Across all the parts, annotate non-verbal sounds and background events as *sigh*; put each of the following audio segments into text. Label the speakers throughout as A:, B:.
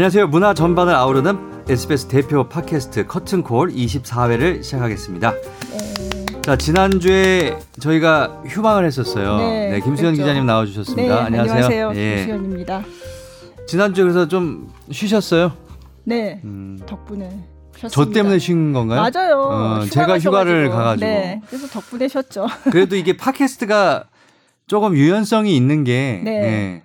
A: 안녕하세요. 문화 전반을 아우르는 SBS 대표 팟캐스트 커튼콜 24회를 시작하겠습니다. 네. 자, 지난주에 저희가 휴방을 했었어요. 네, 네 김수현 그렇죠. 기자님 나와주셨습니다.
B: 네, 안녕하세요. 안녕하세요. 예. 김수현입니다.
A: 지난주에 그래서 좀 쉬셨어요?
B: 네, 음. 덕분에.
A: 쉬었습니다. 저 때문에 쉰 건가요?
B: 맞아요. 어,
A: 제가 휴가를 가가지고.
B: 네, 그래서 덕분에 쉬었죠. *laughs*
A: 그래도 이게 팟캐스트가 조금 유연성이 있는 게, 네. 네.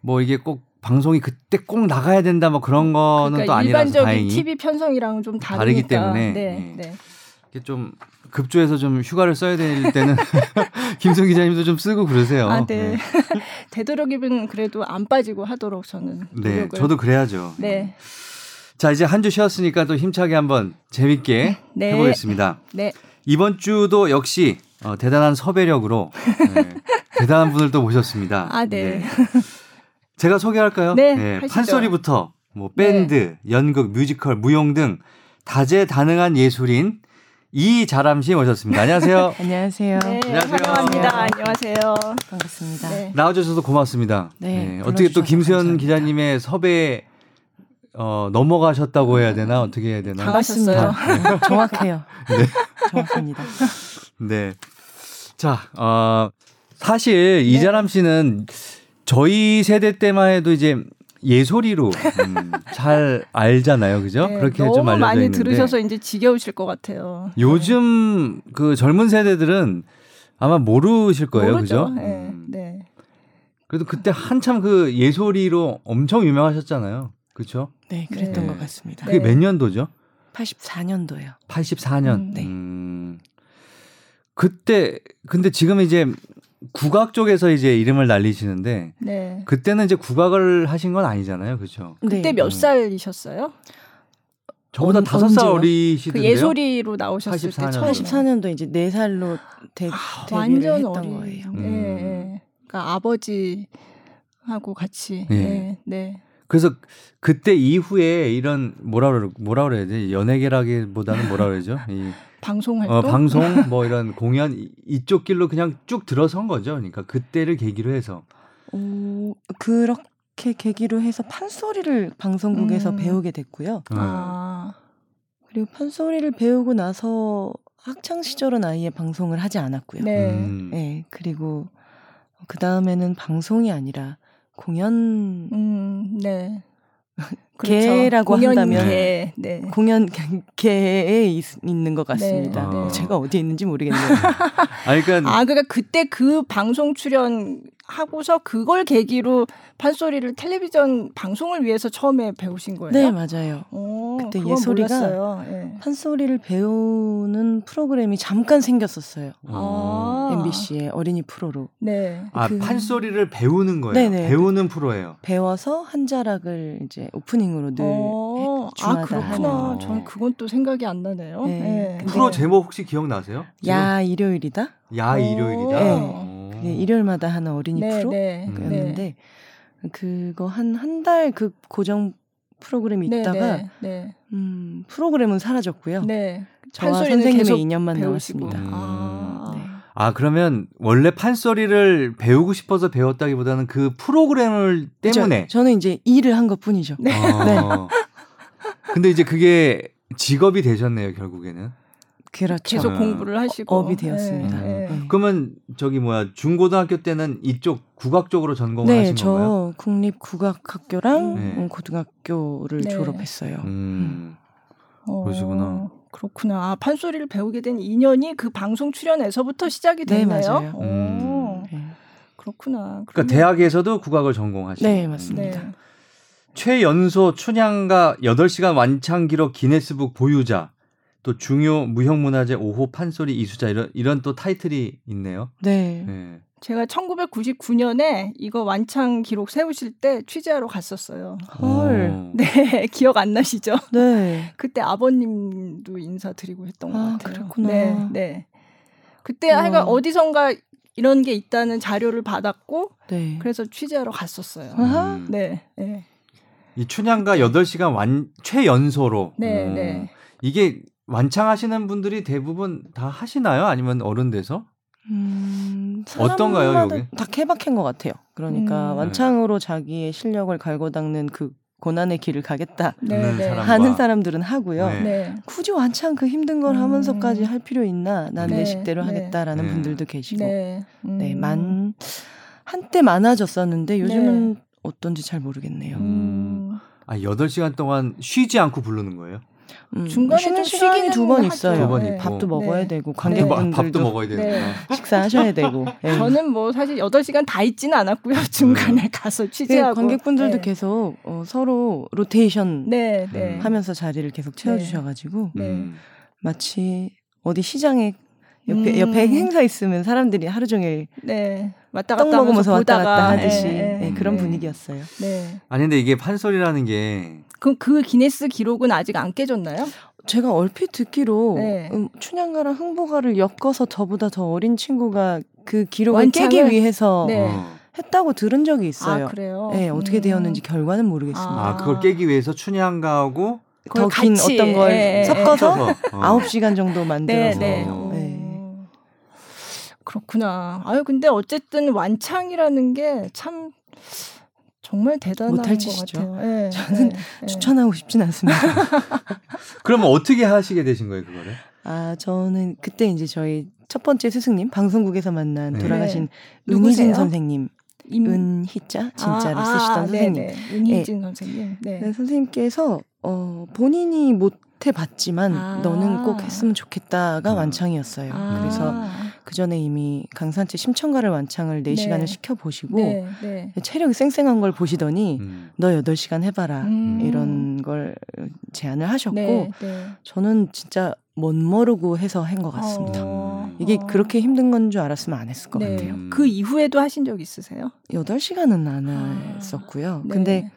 A: 뭐 이게 꼭 방송이 그때 꼭 나가야 된다 뭐 그런 거는
B: 그러니까
A: 또 아니라서
B: 일반적인
A: 다행히
B: TV 편성이랑 좀 다르니까.
A: 다르기 때문에 네, 네. 네. 이게 좀 급조해서 좀 휴가를 써야 될 때는 *laughs* 김성 기자님도 좀 쓰고 그러세요.
B: 아, 네. 네. *laughs* 되도록이면 그래도 안 빠지고 하도록 저는 네, 노력을.
A: 네, 저도 그래야죠. 네. 자 이제 한 주 쉬었으니까 또 힘차게 한번 재밌게 네. 해보겠습니다. 네. 이번 주도 역시 어, 대단한 섭외력으로 네, *laughs* 대단한 분을 또 모셨습니다.
B: 아 네. 네.
A: 제가 소개할까요?
B: 네. 네
A: 판소리부터 뭐 밴드, 네. 연극, 뮤지컬, 무용 등 다재다능한 예술인 이자람 씨 모셨습니다. 안녕하세요. *laughs*
C: 안녕하세요.
B: 네, 안녕하세요. 환영합니다. 안녕하세요.
C: 반갑습니다.
A: 네. 나와주셔서 고맙습니다. 네. 네. 어떻게 또 김수현 기자님의 섭외 어, 넘어가셨다고 해야 되나 어떻게 해야 되나?
B: 반갑습니다.
C: 네. 정확해요. *laughs* 네. 정확합니다.
A: 네. 자, 어, 사실 이자람 씨는 저희 세대 때만 해도 이제 예소리로 음, *laughs* 잘 알잖아요, 그죠?
B: 네, 그렇게 좀 알려져 많이 있는데. 들으셔서 이제 지겨우실 것 같아요.
A: 요즘 네. 그 젊은 세대들은 아마 모르실 거예요,
B: 모르죠.
A: 그죠?
B: 네, 음. 네.
A: 그래도 그때 한참 그 예소리로 엄청 유명하셨잖아요, 그렇죠?
C: 네, 그랬던 네. 것 같습니다.
A: 그게 몇 년도죠?
C: 84년도요.
A: 84년. 음, 네. 음. 그때 근데 지금 이제 국악 쪽에서 이제 이름을 날리시는데 네. 그때는 이제 국악을 하신 건 아니잖아요, 그렇죠?
B: 그때 몇 음. 살이셨어요?
A: 저보다 다섯 살 어리시던데요.
B: 그 예소리로 나오셨을 84년. 때
C: 84년도 이제 네 살로 데, 아, 데뷔를 했던 어린. 거예요. 음.
B: 네, 그러니까 아버지하고 같이. 네. 네. 네.
A: 그래서 그때 이후에 이런 뭐라 그러 뭐라 그래야 돼 연예계라기보다는 뭐라 그러죠? 이
B: 방송 활동,
A: 어, 방송 뭐 이런 공연 이쪽 길로 그냥 쭉 들어선 거죠. 그러니까 그때를 계기로 해서.
C: 오, 그렇게 계기로 해서 판소리를 방송국에서 음. 배우게 됐고요. 네. 아. 그리고 판소리를 배우고 나서 학창 시절은 아예 방송을 하지 않았고요. 네. 음. 네 그리고 그 다음에는 방송이 아니라 공연 음, 네. *laughs* 그렇죠. 개라고 한다면 개, 네. 공연 개에 있, 는것 같습니다. 네, 네. 제가 어디에 있는지 모르겠네요.
A: 아, 그러니까,
B: 아, 그러니까 그때 그 방송 출연 하고서 그걸 계기로 판소리를 텔레비전 방송을 위해서 처음에 배우신 거예요?
C: 네, 맞아요. 오, 그때 예소리가 네. 판소리를 배우는 프로그램이 잠깐 생겼었어요. 아. MBC의 어린이 프로로.
A: 네. 아, 그... 판소리를 배우는 거예요? 네네. 배우는 프로예요?
C: 배워서 한 자락을 이제 오프닝으로 늘 어.
B: 아, 그렇구나. 하는. 전 그건 또 생각이 안 나네요. 네. 네.
A: 프로 제목 혹시 기억나세요?
C: 야, 일요일이다?
A: 야, 일요일이다? 네.
C: 그게 일요일마다 하는 어린이 네, 프로였는데 네. 그거 한 한 달 그 고정 프로그램이 네, 있다가 네, 네, 음, 프로그램은 사라졌고요. 네. 저와 선생님의 2년만 나왔습니다. 음.
A: 아. 네. 아 그러면 원래 판소리를 배우고 싶어서 배웠다기보다는 그 프로그램을 때문에
C: 그쵸? 저는 이제 일을 한 것뿐이죠. 네. 아.
A: 근데 이제 그게 직업이 되셨네요 결국에는.
B: 그렇죠. 계속 공부를 하시고
C: 업이 되었습니다. 네,
A: 네. 그러면 저기 뭐야 중고등학교 때는 이쪽 국악 쪽으로 전공을 네, 하신 건가요?
C: 저 국립 국악학교랑 네. 음, 고등학교를 네. 졸업했어요. 음.
A: 음. 그러시구나.
B: 그렇구나. 아, 판소리를 배우게 된 인연이 그 방송 출연에서부터 시작이 네, 됐나요? 네,
C: 맞아요. 음.
B: 그렇구나.
A: 그러니까 그러면... 대학에서도 국악을 전공하시고.
C: 네, 맞습니다.
A: 최연소 춘향가 8시간 완창 기록 기네스북 보유자. 또 중요 무형문화재 5호 판소리 이수자 이런 이런 또 타이틀이 있네요.
B: 네. 네. 제가 1999년에 이거 완창 기록 세우실 때 취재하러 갔었어요.
C: 헐. 어. *laughs*
B: 네, 기억 안 나시죠? 네. *laughs* 그때 아버님도 인사드리고 했던 것 아, 같아요.
C: 그렇구나.
B: 네, 네. 그때 하여간 어디선가 이런 게 있다는 자료를 받았고, 네. 그래서 취재하러 갔었어요. 음. 네, 네.
A: 이 춘향가 8시간 완 최연소로.
B: 네, 음. 네.
A: 이게 완창하시는 분들이 대부분 다 하시나요? 아니면 어른 돼서? 음, 어떤가요, 여기?
C: 다 케바케인 것 같아요. 그러니까 음. 완창으로 자기의 실력을 갈고 닦는 그 고난의 길을 가겠다 네, 네. 하는 사람들은 하고요. 네. 네. 굳이 완창 그 힘든 걸 음. 하면서까지 할 필요 있나? 난 내 식대로 하겠다라는 분들도 계시고, 음. 네만 한때 많아졌었는데 요즘은 어떤지 잘 모르겠네요. 음.
A: 아 8시간 동안 쉬지 않고 부르는 거예요?
C: 음, 중간에 쉬는 시간이 두번 있어요. 두 번 네. 밥도 먹어야 네. 되고 관객분들도
A: 밥도 먹어야 되고 네. *laughs*
C: 식사하셔야 되고.
B: 네. *laughs* 저는 뭐 사실 8시간 다 있지는 않았고요. *laughs* 중간에 네. 가서 취재하고
C: 관객분들도 계속 어, 서로 로테이션 하면서 자리를 계속 채워 주셔 가지고 음. 마치 어디 시장에 옆에 음. 옆에 행사 있으면 사람들이 하루 종일 네. 왔다 갔다 먹으면서 왔다 갔다 하듯이 네, 네, 그런 네. 분위기였어요. 네.
A: 아니 근데 이게 판소리라는 게
B: 그럼 그 기네스 기록은 아직 안 깨졌나요?
C: 제가 얼핏 듣기로 네. 음, 춘향가랑 흥보가를 엮어서 저보다 더 어린 친구가 그 기록을 완창을? 깨기 위해서 네. 했다고 들은 적이 있어요.
B: 아, 그래요?
C: 네, 어떻게 음. 되었는지 결과는 모르겠습니다.
A: 아, 그걸 깨기 위해서 춘향가하고
C: 더 긴 어떤 걸 네, 섞어서 아홉 어. 시간 정도 만들어서 네,
B: 그렇구나. 아유 근데 어쨌든 완창이라는 게 참 정말 대단한 것 같아요.
C: 네, 저는 네, 추천하고 싶진 않습니다. *laughs*
A: 그러면 어떻게 하시게 되신 거예요, 그거를?
C: 아, 저는 그때 이제 저희 첫 번째 스승님 방송국에서 만난 네. 돌아가신 은희진 선생님. 임... 은희자 진짜를 아, 쓰시던 아, 선생님.
B: 은희진 선생님.
C: 네. 네. 선생님께서 어, 본인이 못 해봤지만 아. 너는 꼭 했으면 좋겠다가 음. 완창이었어요. 아. 그래서 그 전에 이미 강산채 심청가를 완창을 4시간을 네. 시켜보시고 네, 네. 체력이 쌩쌩한 걸 보시더니 음. 너 8시간 해봐라 음. 이런 걸 제안을 하셨고 네, 네. 저는 진짜 못 모르고 해서 한 것 같습니다. 어. 이게 어. 그렇게 힘든 건 줄 알았으면 안 했을 것 네. 같아요.
B: 그 이후에도 하신 적 있으세요?
C: 8시간은 안 아. 했었고요. 근데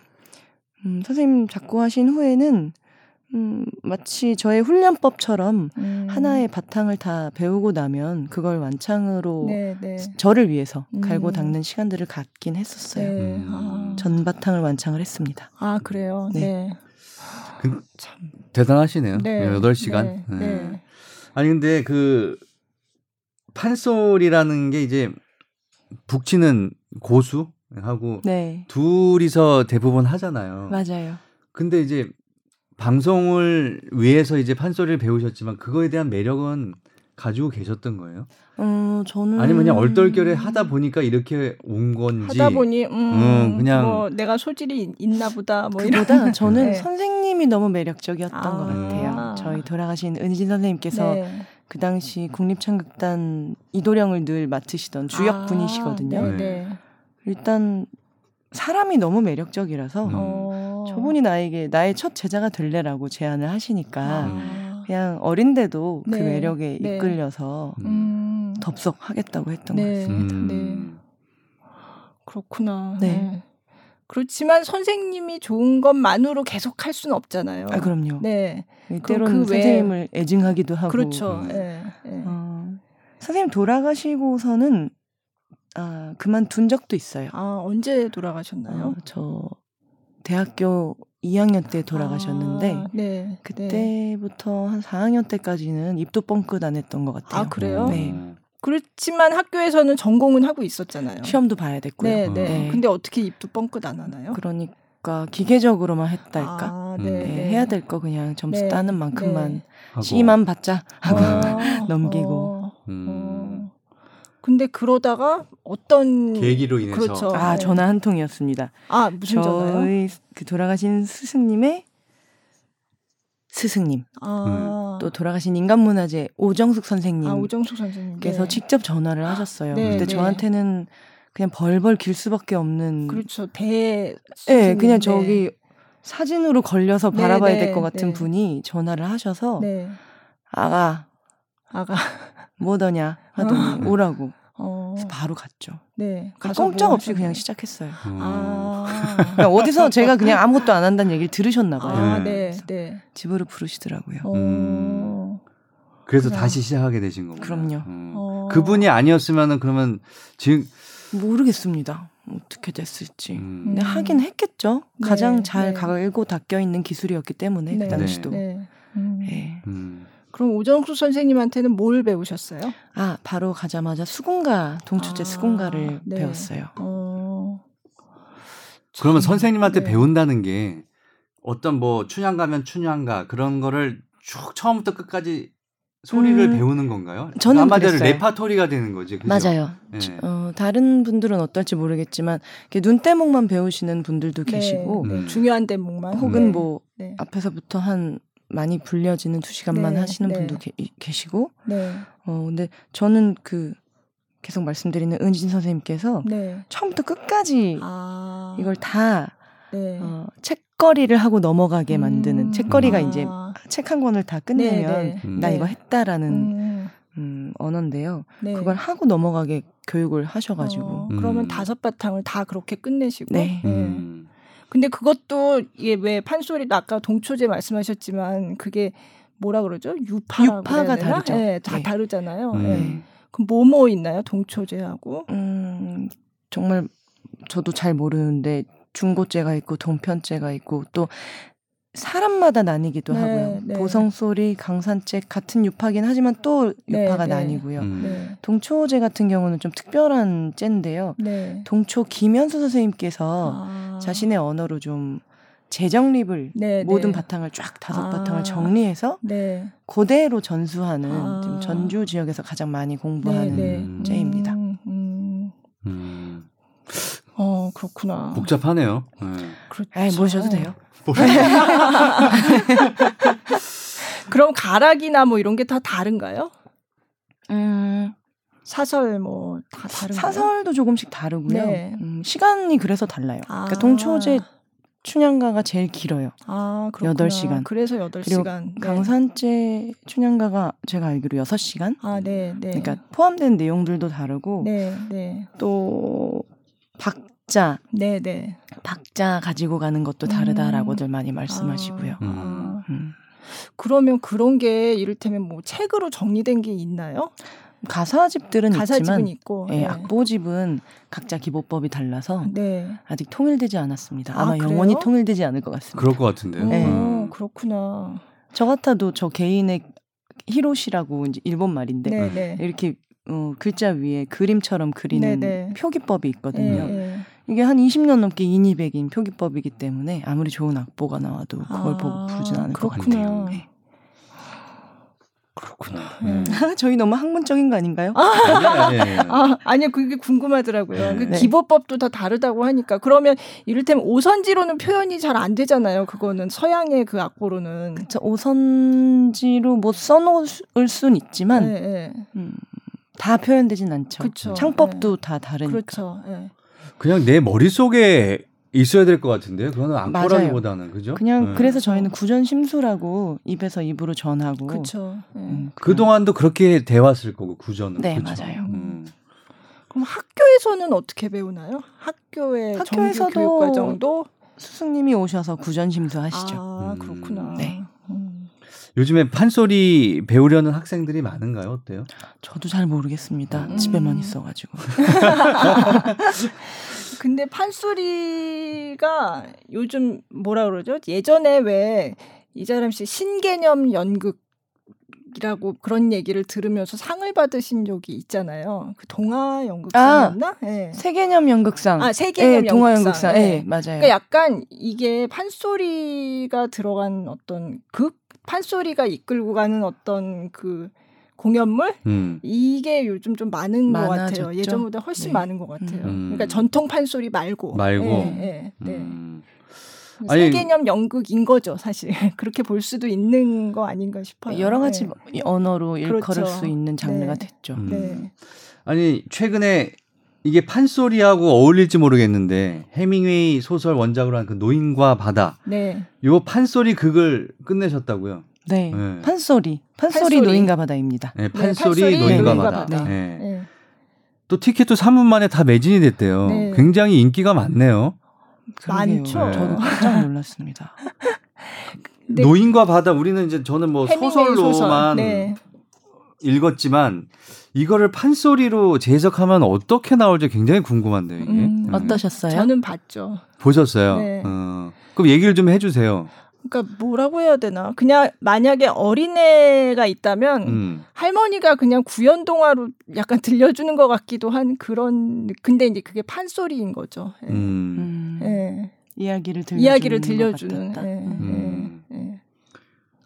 C: 음, 선생님 작고하신 후에는 음, 마치 저의 훈련법처럼 음. 하나의 바탕을 다 배우고 나면 그걸 완창으로 네, 네. 저를 위해서 음. 갈고 닦는 시간들을 갖긴 했었어요. 네. 음. 아. 전 바탕을 완창을 했습니다.
B: 아, 그래요? 네. 네.
A: 그, 참 대단하시네요. 네. 8시간. 네. 아니, 근데 그 판소리라는 게 이제 북치는 고수하고 둘이서 대부분 하잖아요.
C: 맞아요.
A: 근데 이제 방송을 위해서 이제 판소리를 배우셨지만 그거에 대한 매력은 가지고 계셨던 거예요?
C: 어, 저는
A: 아니면 그냥 얼떨결에 하다 보니까 이렇게 온 건지
B: 하다 보니 음, 음 그냥 뭐 내가 소질이 있나 보다 뭐
C: 이보다 *laughs* 저는 네. 선생님이 너무 매력적이었던 아. 것 같아요. 저희 돌아가신 은진 선생님께서 네. 그 당시 국립창극단 이도령을 늘 맡으시던 주역 아, 분이시거든요. 네, 네. 일단 사람이 너무 매력적이라서 음. 어. 저분이 나에게 나의 첫 제자가 될래라고 제안을 하시니까 아. 그냥 어린데도 그 네. 그 매력에 네. 이끌려서 음. 덥석 하겠다고 했던 네. 것 같습니다. 네. 음.
B: 그렇구나. 네. 네. 그렇지만 선생님이 좋은 것만으로 계속 할 수는 없잖아요.
C: 아 그럼요. 네. 때로는 그 선생님을 애증하기도 하고.
B: 그렇죠. 네. 어,
C: 선생님 돌아가시고서는 아, 그만둔 적도 있어요.
B: 아, 언제 돌아가셨나요? 어,
C: 저 대학교 2학년 때 돌아가셨는데 아, 네, 그때부터 네. 한 4학년 때까지는 입도 뻥끗 안 했던 것 같아요.
B: 아, 그래요?
C: 네.
B: 그렇지만 학교에서는 전공은 하고 있었잖아요.
C: 시험도 봐야 됐고요.
B: 네, 네. 네. 근데 어떻게 입도 뻥끗 안 하나요?
C: 그러니까 기계적으로만 했달까? 아, 네, 네. 네. 해야 될 거 그냥 점수 네. 따는 만큼만 C만 받자 하고 어, *laughs* 넘기고. 어, 음.
B: 어. 근데 그러다가 어떤
A: 계기로 인해서
B: 그렇죠.
C: 아 네. 전화 한 통이었습니다.
B: 아 무슨 전화요?
C: 저희 그 돌아가신 스승님의 스승님 아. 또 돌아가신 인간문화재 오정숙 선생님
B: 아, 오정숙 선생님께서
C: 네. 직접 전화를 하셨어요. 네, 근데 네. 저한테는 그냥 벌벌 길 수밖에 없는
B: 그렇죠 대
C: 네, 그냥 저기 사진으로 걸려서 네, 바라봐야 네, 될것 같은 분이 전화를 하셔서 아가 아가 뭐더냐 하더니 어. *laughs* 오라고. 어. 그래서 바로 갔죠. 네. 꼼짝 없이 그냥 시작했어요. 음. 아. 그러니까 어디서 제가 그냥 아무것도 안 한다는 얘기를 들으셨나 봐요. 아, 네. 네. 집으로 부르시더라고요. 어. 음.
A: 그래서 그냥. 다시 시작하게 되신 거군요.
C: 그럼요. 음.
A: 어. 그분이 아니었으면은 그러면 지금
C: 모르겠습니다. 어떻게 됐을지. 음. 근데 하긴 했겠죠. 네. 가장 잘 네. 갈고 닦여 있는 기술이었기 때문에 그 네. 그 당시도. 네. 음.
B: 네. 음. 그럼 오정수 선생님한테는 뭘 배우셨어요?
C: 아, 바로 가자마자 수군가, 동초제 아, 수군가를 네. 배웠어요. 어...
A: 그러면 선생님한테 네. 배운다는 게 어떤 뭐 춘향 가면 춘향가 그런 거를 쭉 처음부터 끝까지 소리를 음, 배우는 건가요?
C: 저는
A: 한마디로 레파토리가 되는 거지. 그죠?
C: 맞아요. 네. 어, 다른 분들은 어떨지 모르겠지만 눈대목만 배우시는 분들도 네. 계시고
B: 네. 중요한 대목만
C: 혹은 네. 뭐 네. 앞에서부터 한 많이 불려지는 두 시간만 네. 하시는 분도 계, 시고 어 근데 저는 그 계속 말씀드리는 은진 선생님께서 처음부터 끝까지 아. 이걸 다 어, 책거리를 하고 넘어가게 만드는 음. 책거리가 아. 이제 책 한 권을 다 끝내면 네, 네. 나 이거 네. 했다라는 음. 음, 언어인데요. 네. 그걸 하고 넘어가게 교육을 하셔가지고 어,
B: 그러면 음. 다섯 바탕을 다 그렇게 끝내시고. 네. 네. 음. 근데 그것도 이게 왜 판소리도 아까 동초제 말씀하셨지만 그게 뭐라 그러죠? 유파라고
C: 유파가 다르죠.
B: 네, 다 네. 다르잖아요. 음. 네. 그럼 뭐뭐 뭐 있나요? 동초제하고?
C: 음, 정말 저도 잘 모르는데 중고죄가 있고 동편죄가 있고 또 사람마다 나뉘기도 네, 하고요. 네. 보성 소리, 강산죄 같은 유파긴 하지만 또 네, 유파가 네, 나뉘고요. 음. 네. 동초제 같은 경우는 좀 특별한 죄인데요. 네. 동초 김현수 선생님께서 아. 자신의 언어로 좀 재정립을 모든 바탕을 쫙 다섯 아. 바탕을 정리해서 그대로 전수하는 아. 좀 전주 지역에서 가장 많이 공부하는 죄입니다.
B: 어 그렇구나.
A: 복잡하네요. 네.
C: 그렇죠. 에이, 모셔도 돼요. *laughs*
B: 그럼 가락이나 뭐 이런 게 다 다른가요? 음. 사설 뭐 다 다른가요?
C: 사설도 조금씩 다르고요. 네. 음, 시간이 그래서 달라요. 아. 그러니까 동초제 춘향가가 제일 길어요. 아, 그렇구나. 8시간.
B: 그래서 8시간.
C: 네. 강산제 춘향가가 제가 알기로 6시간. 아, 네, 네. 그러니까 포함된 내용들도 다르고 네, 네. 또 박자, 네네. 네. 박자 가지고 가는 것도 다르다라고들 음. 많이 말씀하시고요. 아. 음.
B: 음. 그러면 그런 게 이를테면 뭐 책으로 정리된 게 있나요?
C: 가사집들은 가사집은 있지만 있고, 예, 네. 악보집은 각자 기보법이 달라서 네. 아직 통일되지 않았습니다. 아, 마 영원히 통일되지 않을 것 같습니다.
A: 그럴 것 같은데요. 네.
B: 음. 그렇구나.
C: 저 같아도 저 개인의 히로시라고 이제 일본 말인데 네, 네. 이렇게 어, 글자 위에 그림처럼 그리는 네네. 표기법이 있거든요. 네네. 이게 한 20년 넘게 인이백인 표기법이기 때문에 아무리 좋은 악보가 나와도 그걸 아, 보고 부르진 않을 그렇구나. 것 같아요. 네.
A: 그렇구나.
C: 네. *laughs* 저희 너무 학문적인 거 아닌가요?
B: 아, 아니, 아니, *laughs* 아, 아니요, 그게 궁금하더라고요. 네. 그 기보법도 다 다르다고 하니까 그러면 이를테면 오선지로는 표현이 잘 안 되잖아요. 그거는 서양의 그 악보로는.
C: 그쵸, 오선지로 뭐 써놓을 수는 있지만 네, 네. 음, 다 표현되진 않죠. 그쵸, 창법도 네. 다 다르니까. 그렇죠. 네.
A: 그냥 내 머릿속에 있어야 될 것 같은데요. 그거는 안보라기보다는 그죠?
C: 그냥 네. 그래서 저희는 구전 심수라고 입에서 입으로 전하고.
B: 그렇죠.
A: 네. 음, 그 동안도 그렇게 돼왔을 거고 구전은.
C: 네 그쵸? 맞아요. 음.
B: 그럼 학교에서는 어떻게 배우나요? 학교의 학교에서도 교육 과정도
C: 스승님이 오셔서 구전 심수하시죠.
B: 아 그렇구나. 음. 네.
A: 요즘에 판소리 배우려는 학생들이 많은가요? 어때요?
C: 저도 잘 모르겠습니다. 음. 집에만 있어가지고. *laughs*
B: 근데 판소리가 요즘 뭐라 그러죠? 예전에 왜 이자람 씨 신개념 연극 이라고 그런 얘기를 들으면서 상을 받으신 적이 있잖아요. 그 동화 연극상이었나? 아,
C: 네. 세개념 연극상.
B: 아, 세개념 네,
C: 동화 연극상. 네, 네, 맞아요.
B: 그러니까 약간 이게 판소리가 들어간 어떤 극 판소리가 이끌고 가는 어떤 그 공연물 음. 이게 요즘 좀 많은 많아졌죠? 것 같아요. 예전보다 훨씬 네. 많은 것 같아요. 음. 그러니까 전통 판소리 말고
A: 말고
B: 네, 네, 네. 음. 세 개념 연극인 거죠, 사실. *laughs* 그렇게 볼 수도 있는 거 아닌가 싶어요.
C: 여러 가지 네. 언어로 일컬을 그렇죠. 수 있는 장르가 네. 됐죠. 음. 네.
A: 아니 최근에 이게 판소리하고 어울릴지 모르겠는데 해밍웨이 소설 원작으로 한 그 노인과 바다. 네. 요 판소리 극을 끝내셨다고요?
C: 네. 네. 판소리. 판소리, 판소리 노인과 바다입니다.
A: 네, 판소리, 네, 판소리 노인과, 노인과, 바다. 바다. 네. 네. 또 티켓도 3분 만에 다 매진이 됐대요. 네. 굉장히 인기가 많네요.
B: 많죠.
C: 네. 저도 깜짝 놀랐습니다. *laughs*
A: 노인과 바다 우리는 이제 저는 뭐 소설로만 소설. 네. 읽었지만 이거를 판소리로 재해석하면 어떻게 나올지 굉장히 궁금한데요. 이게 음,
C: 네. 어떠셨어요?
B: 저는 봤죠.
A: 보셨어요. 네. 어. 그럼 얘기를 좀 해주세요.
B: 그러니까 뭐라고 해야 되나? 그냥 만약에 어린애가 있다면 음. 할머니가 그냥 구연 동화로 약간 들려주는 것 같기도 한 그런. 근데 이제 그게 판소리인 거죠. 예. 음.
C: 예. 이야기를 들려주는
B: 이야기를 들려주는. 네, 음.
A: 네.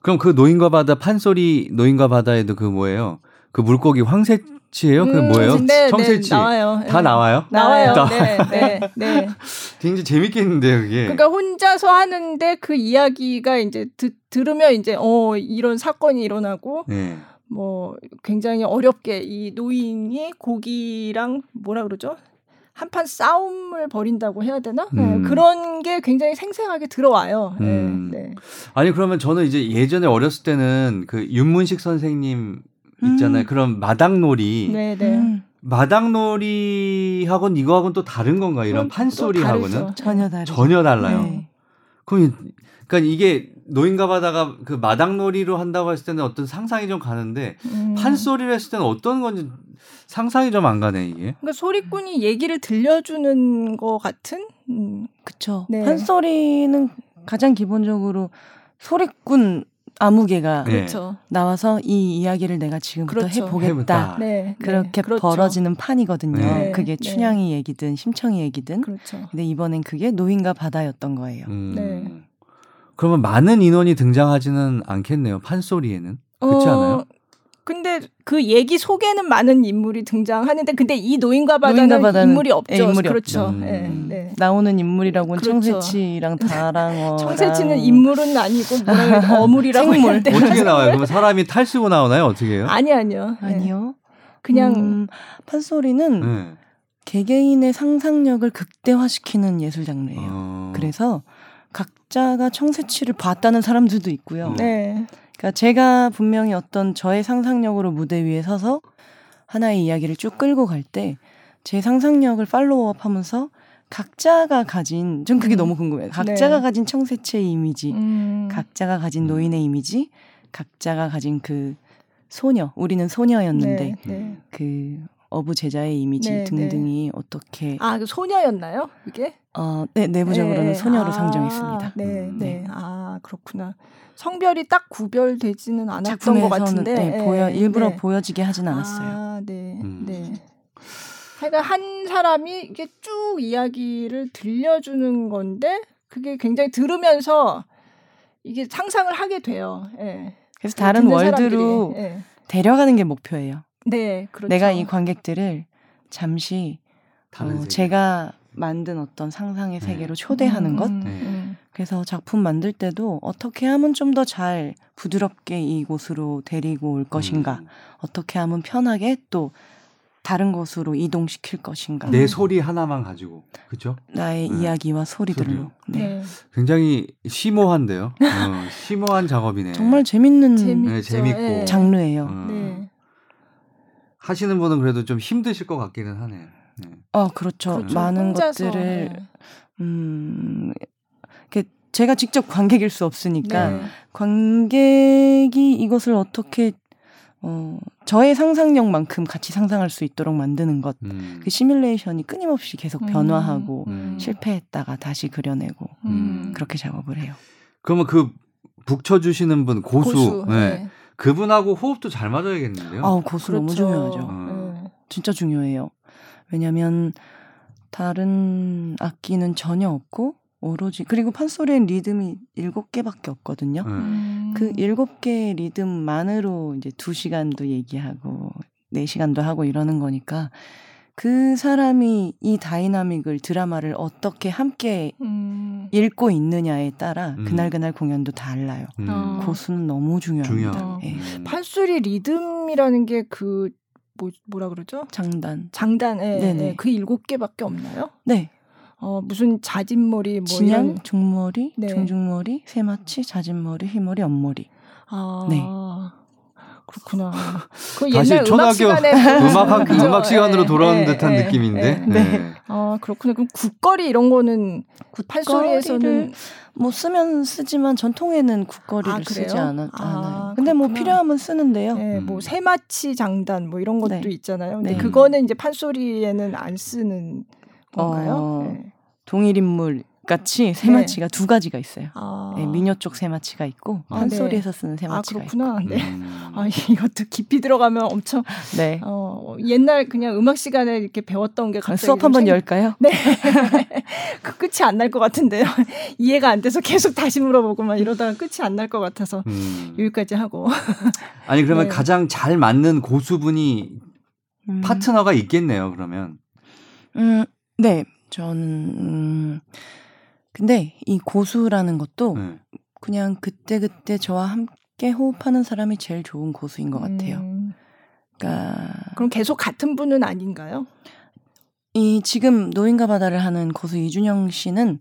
A: 그럼 그 노인과 바다 판소리 노인과 바다에도 그 뭐예요? 그 물고기 황새 치예요? 그 음, 뭐예요? 네, 청새치 네, 나와요. 다 네. 나와요?
B: 나와요. 네, 네, 네. *laughs*
A: 굉장히 재밌겠는데요, 그게.
B: 그러니까 혼자서 하는데 그 이야기가 이제 드, 들으면 이제 어 이런 사건이 일어나고 네. 뭐 굉장히 어렵게 이 노인이 고기랑 뭐라 그러죠? 한판 싸움을 벌인다고 해야 되나? 네, 음. 네, 그런 게 굉장히 생생하게 들어와요. 네, 음. 네,
A: 아니 그러면 저는 이제 예전에 어렸을 때는 그 윤문식 선생님 있잖아요. 음. 그런 마당놀이. 네, 네. 음. 마당놀이하고는 이거하고는 또 다른 건가? 이런 판소리하고는
C: 전혀 다르
A: 전혀 달라요. 네. 그럼 그러니까 이게 노인가 바다가 그 마당놀이로 한다고 했을 때는 어떤 상상이 좀 가는데 음. 판소리를 했을 때는 어떤 건지 상상이 좀 안 가네 이게.
B: 그러니까 소리꾼이 얘기를 들려주는 것 같은. 음.
C: 그쵸. 네. 판소리는 가장 기본적으로 소리꾼 아무개가 네. 나와서 이 이야기를 내가 지금부터 그렇죠. 해보겠다. 네. 그렇게 네. 그렇죠. 벌어지는 판이거든요. 네. 그게 네. 춘향이 얘기든 심청이 얘기든. 그렇죠. 근데 이번엔 그게 노인과 바다였던 거예요. 음. 네.
A: 그러면 많은 인원이 등장하지는 않겠네요. 판소리에는. 그렇지 어, 않아요?
B: 근데 그 얘기 속에는 많은 인물이 등장하는데 근데 이 노인과 바다는, 노인과 바다는 인물이 없죠. 예, 인물이 그렇죠. 음. 네,
C: 네. 나오는 인물이라고는 그렇죠. 청새치랑 다랑어. *laughs*
B: 청새치는 인물은 아니고 뭐라 어물이라고 *laughs* 생물.
A: 어떻게 나와요? 그러면 사람이 탈 쓰고 나오나요? 어떻게 해요?
B: 아니 아니요.
C: 네. 아니요.
B: 그냥 음,
C: 판소리는 네. 개개인의 상상력을 극대화시키는 예술 장르예요. 어. 그래서 각자가 청새치를 봤다는 사람들도 있고요. 네. 그러니까 제가 분명히 어떤 저의 상상력으로 무대 위에 서서 하나의 이야기를 쭉 끌고 갈 때 제 상상력을 팔로우업 하면서 각자가 가진 전 그게 음. 너무 궁금해요. 각자가 네. 가진 청새치의 이미지, 음. 각자가 가진 노인의 이미지, 각자가 가진 그 소녀, 우리는 소녀였는데 네, 네. 그 어부 제자의 이미지 네, 등등이 네. 어떻게
B: 아, 그 소녀였나요? 이게?
C: 어, 네, 내부적으로는 네. 소녀로 아, 상정했습니다.
B: 네, 음, 네, 네. 아, 그렇구나. 성별이 딱 구별되지는 않았던 것 같은데
C: 네, 네, 보여 일부러 네. 보여지게 하진 않았어요.
B: 아, 네, 음. 네. 그러니까 한 사람이 이게 쭉 이야기를 들려주는 건데 그게 굉장히 들으면서 이게 상상을 하게 돼요. 예.
C: 그래서 다른 월드로 예. 데려가는 게 목표예요.
B: 네, 그렇죠.
C: 내가 이 관객들을 잠시 어, 제가 만든 어떤 상상의 네. 세계로 초대하는 음, 것. 음, 음. 그래서 작품 만들 때도 어떻게 하면 좀 더 잘 부드럽게 이곳으로 데리고 올 것인가. 음. 어떻게 하면 편하게 또 다른 곳으로 이동시킬 것인가.
A: 내 소리 하나만 가지고, 그죠?
C: 나의 네. 이야기와 소리들로. 네. 네.
A: 굉장히 심오한데요. 어, *laughs* 심오한 작업이네.
C: 정말 재밌는
A: 네, 재밌고 네.
C: 장르예요. 어. 네.
A: 하시는 분은 그래도 좀 힘드실 것 같기는 하네요.
C: 네. 어, 그렇죠. 그렇죠. 많은 혼자서, 것들을 네. 음 제가 직접 관객일 수 없으니까 네. 관객이 이것을 어떻게 어, 저의 상상력만큼 같이 상상할 수 있도록 만드는 것. 음. 그 시뮬레이션이 끊임없이 계속 음. 변화하고 음. 실패했다가 다시 그려내고 음. 그렇게 작업을 해요.
A: 그러면 그 북쳐주시는 분 고수, 고수 네. 네. 그분하고 호흡도 잘 맞아야겠는데요.
C: 아, 고수 그렇죠. 너무 중요하죠. 어. 진짜 중요해요. 왜냐하면 다른 악기는 전혀 없고 오로지 그리고 판소리엔 리듬이 일곱 개밖에 없거든요. 음. 그 일곱 개의 리듬만으로 이제 두 시간도 얘기하고 네 시간도 하고 이러는 거니까 그 사람이 이 dynamic을 드라마를 어떻게 함께 음. 읽고 있느냐에 따라 음. 그날 그날 공연도 달라요. 음. 어. 고수는 너무 중요합니다. 네.
B: 판소리 리듬이라는 게그 뭐, 뭐라 그러죠?
C: 장단.
B: 장단, 예. 네네. 그 일곱 개밖에 없나요?
C: 네.
B: 어, 무슨 자진머리, 뭐
C: 진양, 이런... 중머리, 네. 중중머리, 세마치, 자진머리, 휘머리, 옆머리. 아. 네.
B: 그렇구나. *laughs* 그 옛날 음악 시간에
A: 음악 학, 음악 시간으로 네, 돌아오는 네, 듯한 네, 느낌인데. 네.
B: 네. 아 그렇구나. 그럼 국거리 이런 거는 팔소리에서는
C: 뭐 쓰면 쓰지만 전통에는 국거리를 아, 쓰지 않아, 아, 않아요. 근데 뭐 그렇구나. 뭐 필요하면 쓰는데요.
B: 네, 뭐 음. 세마치 장단 뭐 이런 것도 네. 있잖아요. 근데 네. 그거는 이제 판소리에는 안 쓰는 건가요? 어,
C: 동일 인물 같이 세마치가 네. 두 가지가 있어요. 아. 네, 미녀 쪽 세마치가 있고 아, 판소리에서 네. 쓰는 세마치가 아, 그렇구나. 있고.
B: 네. 음. 아, 이것도 깊이 들어가면 엄청 네. 어, 옛날 그냥 음악 시간에 이렇게 배웠던 게 갑자기
C: 수업 한번 열까요?
B: 네. *laughs* 그 끝이 안 날 것 같은데요. *laughs* 이해가 안 돼서 계속 다시 물어보고 막 이러다가 끝이 안 날 것 같아서 음. 여기까지 하고. *laughs*
A: 아니 그러면 네. 가장 잘 맞는 고수분이 음. 파트너가 있겠네요. 그러면.
C: 음, 네. 저는 음, 근데 이 고수라는 것도 네. 그냥 그때 그때 저와 함께 호흡하는 사람이 제일 좋은 고수인 것 같아요. 음.
B: 그러니까 그럼 계속 같은 분은 아닌가요?
C: 이 지금 노인과 바다를 하는 고수 이준영 씨는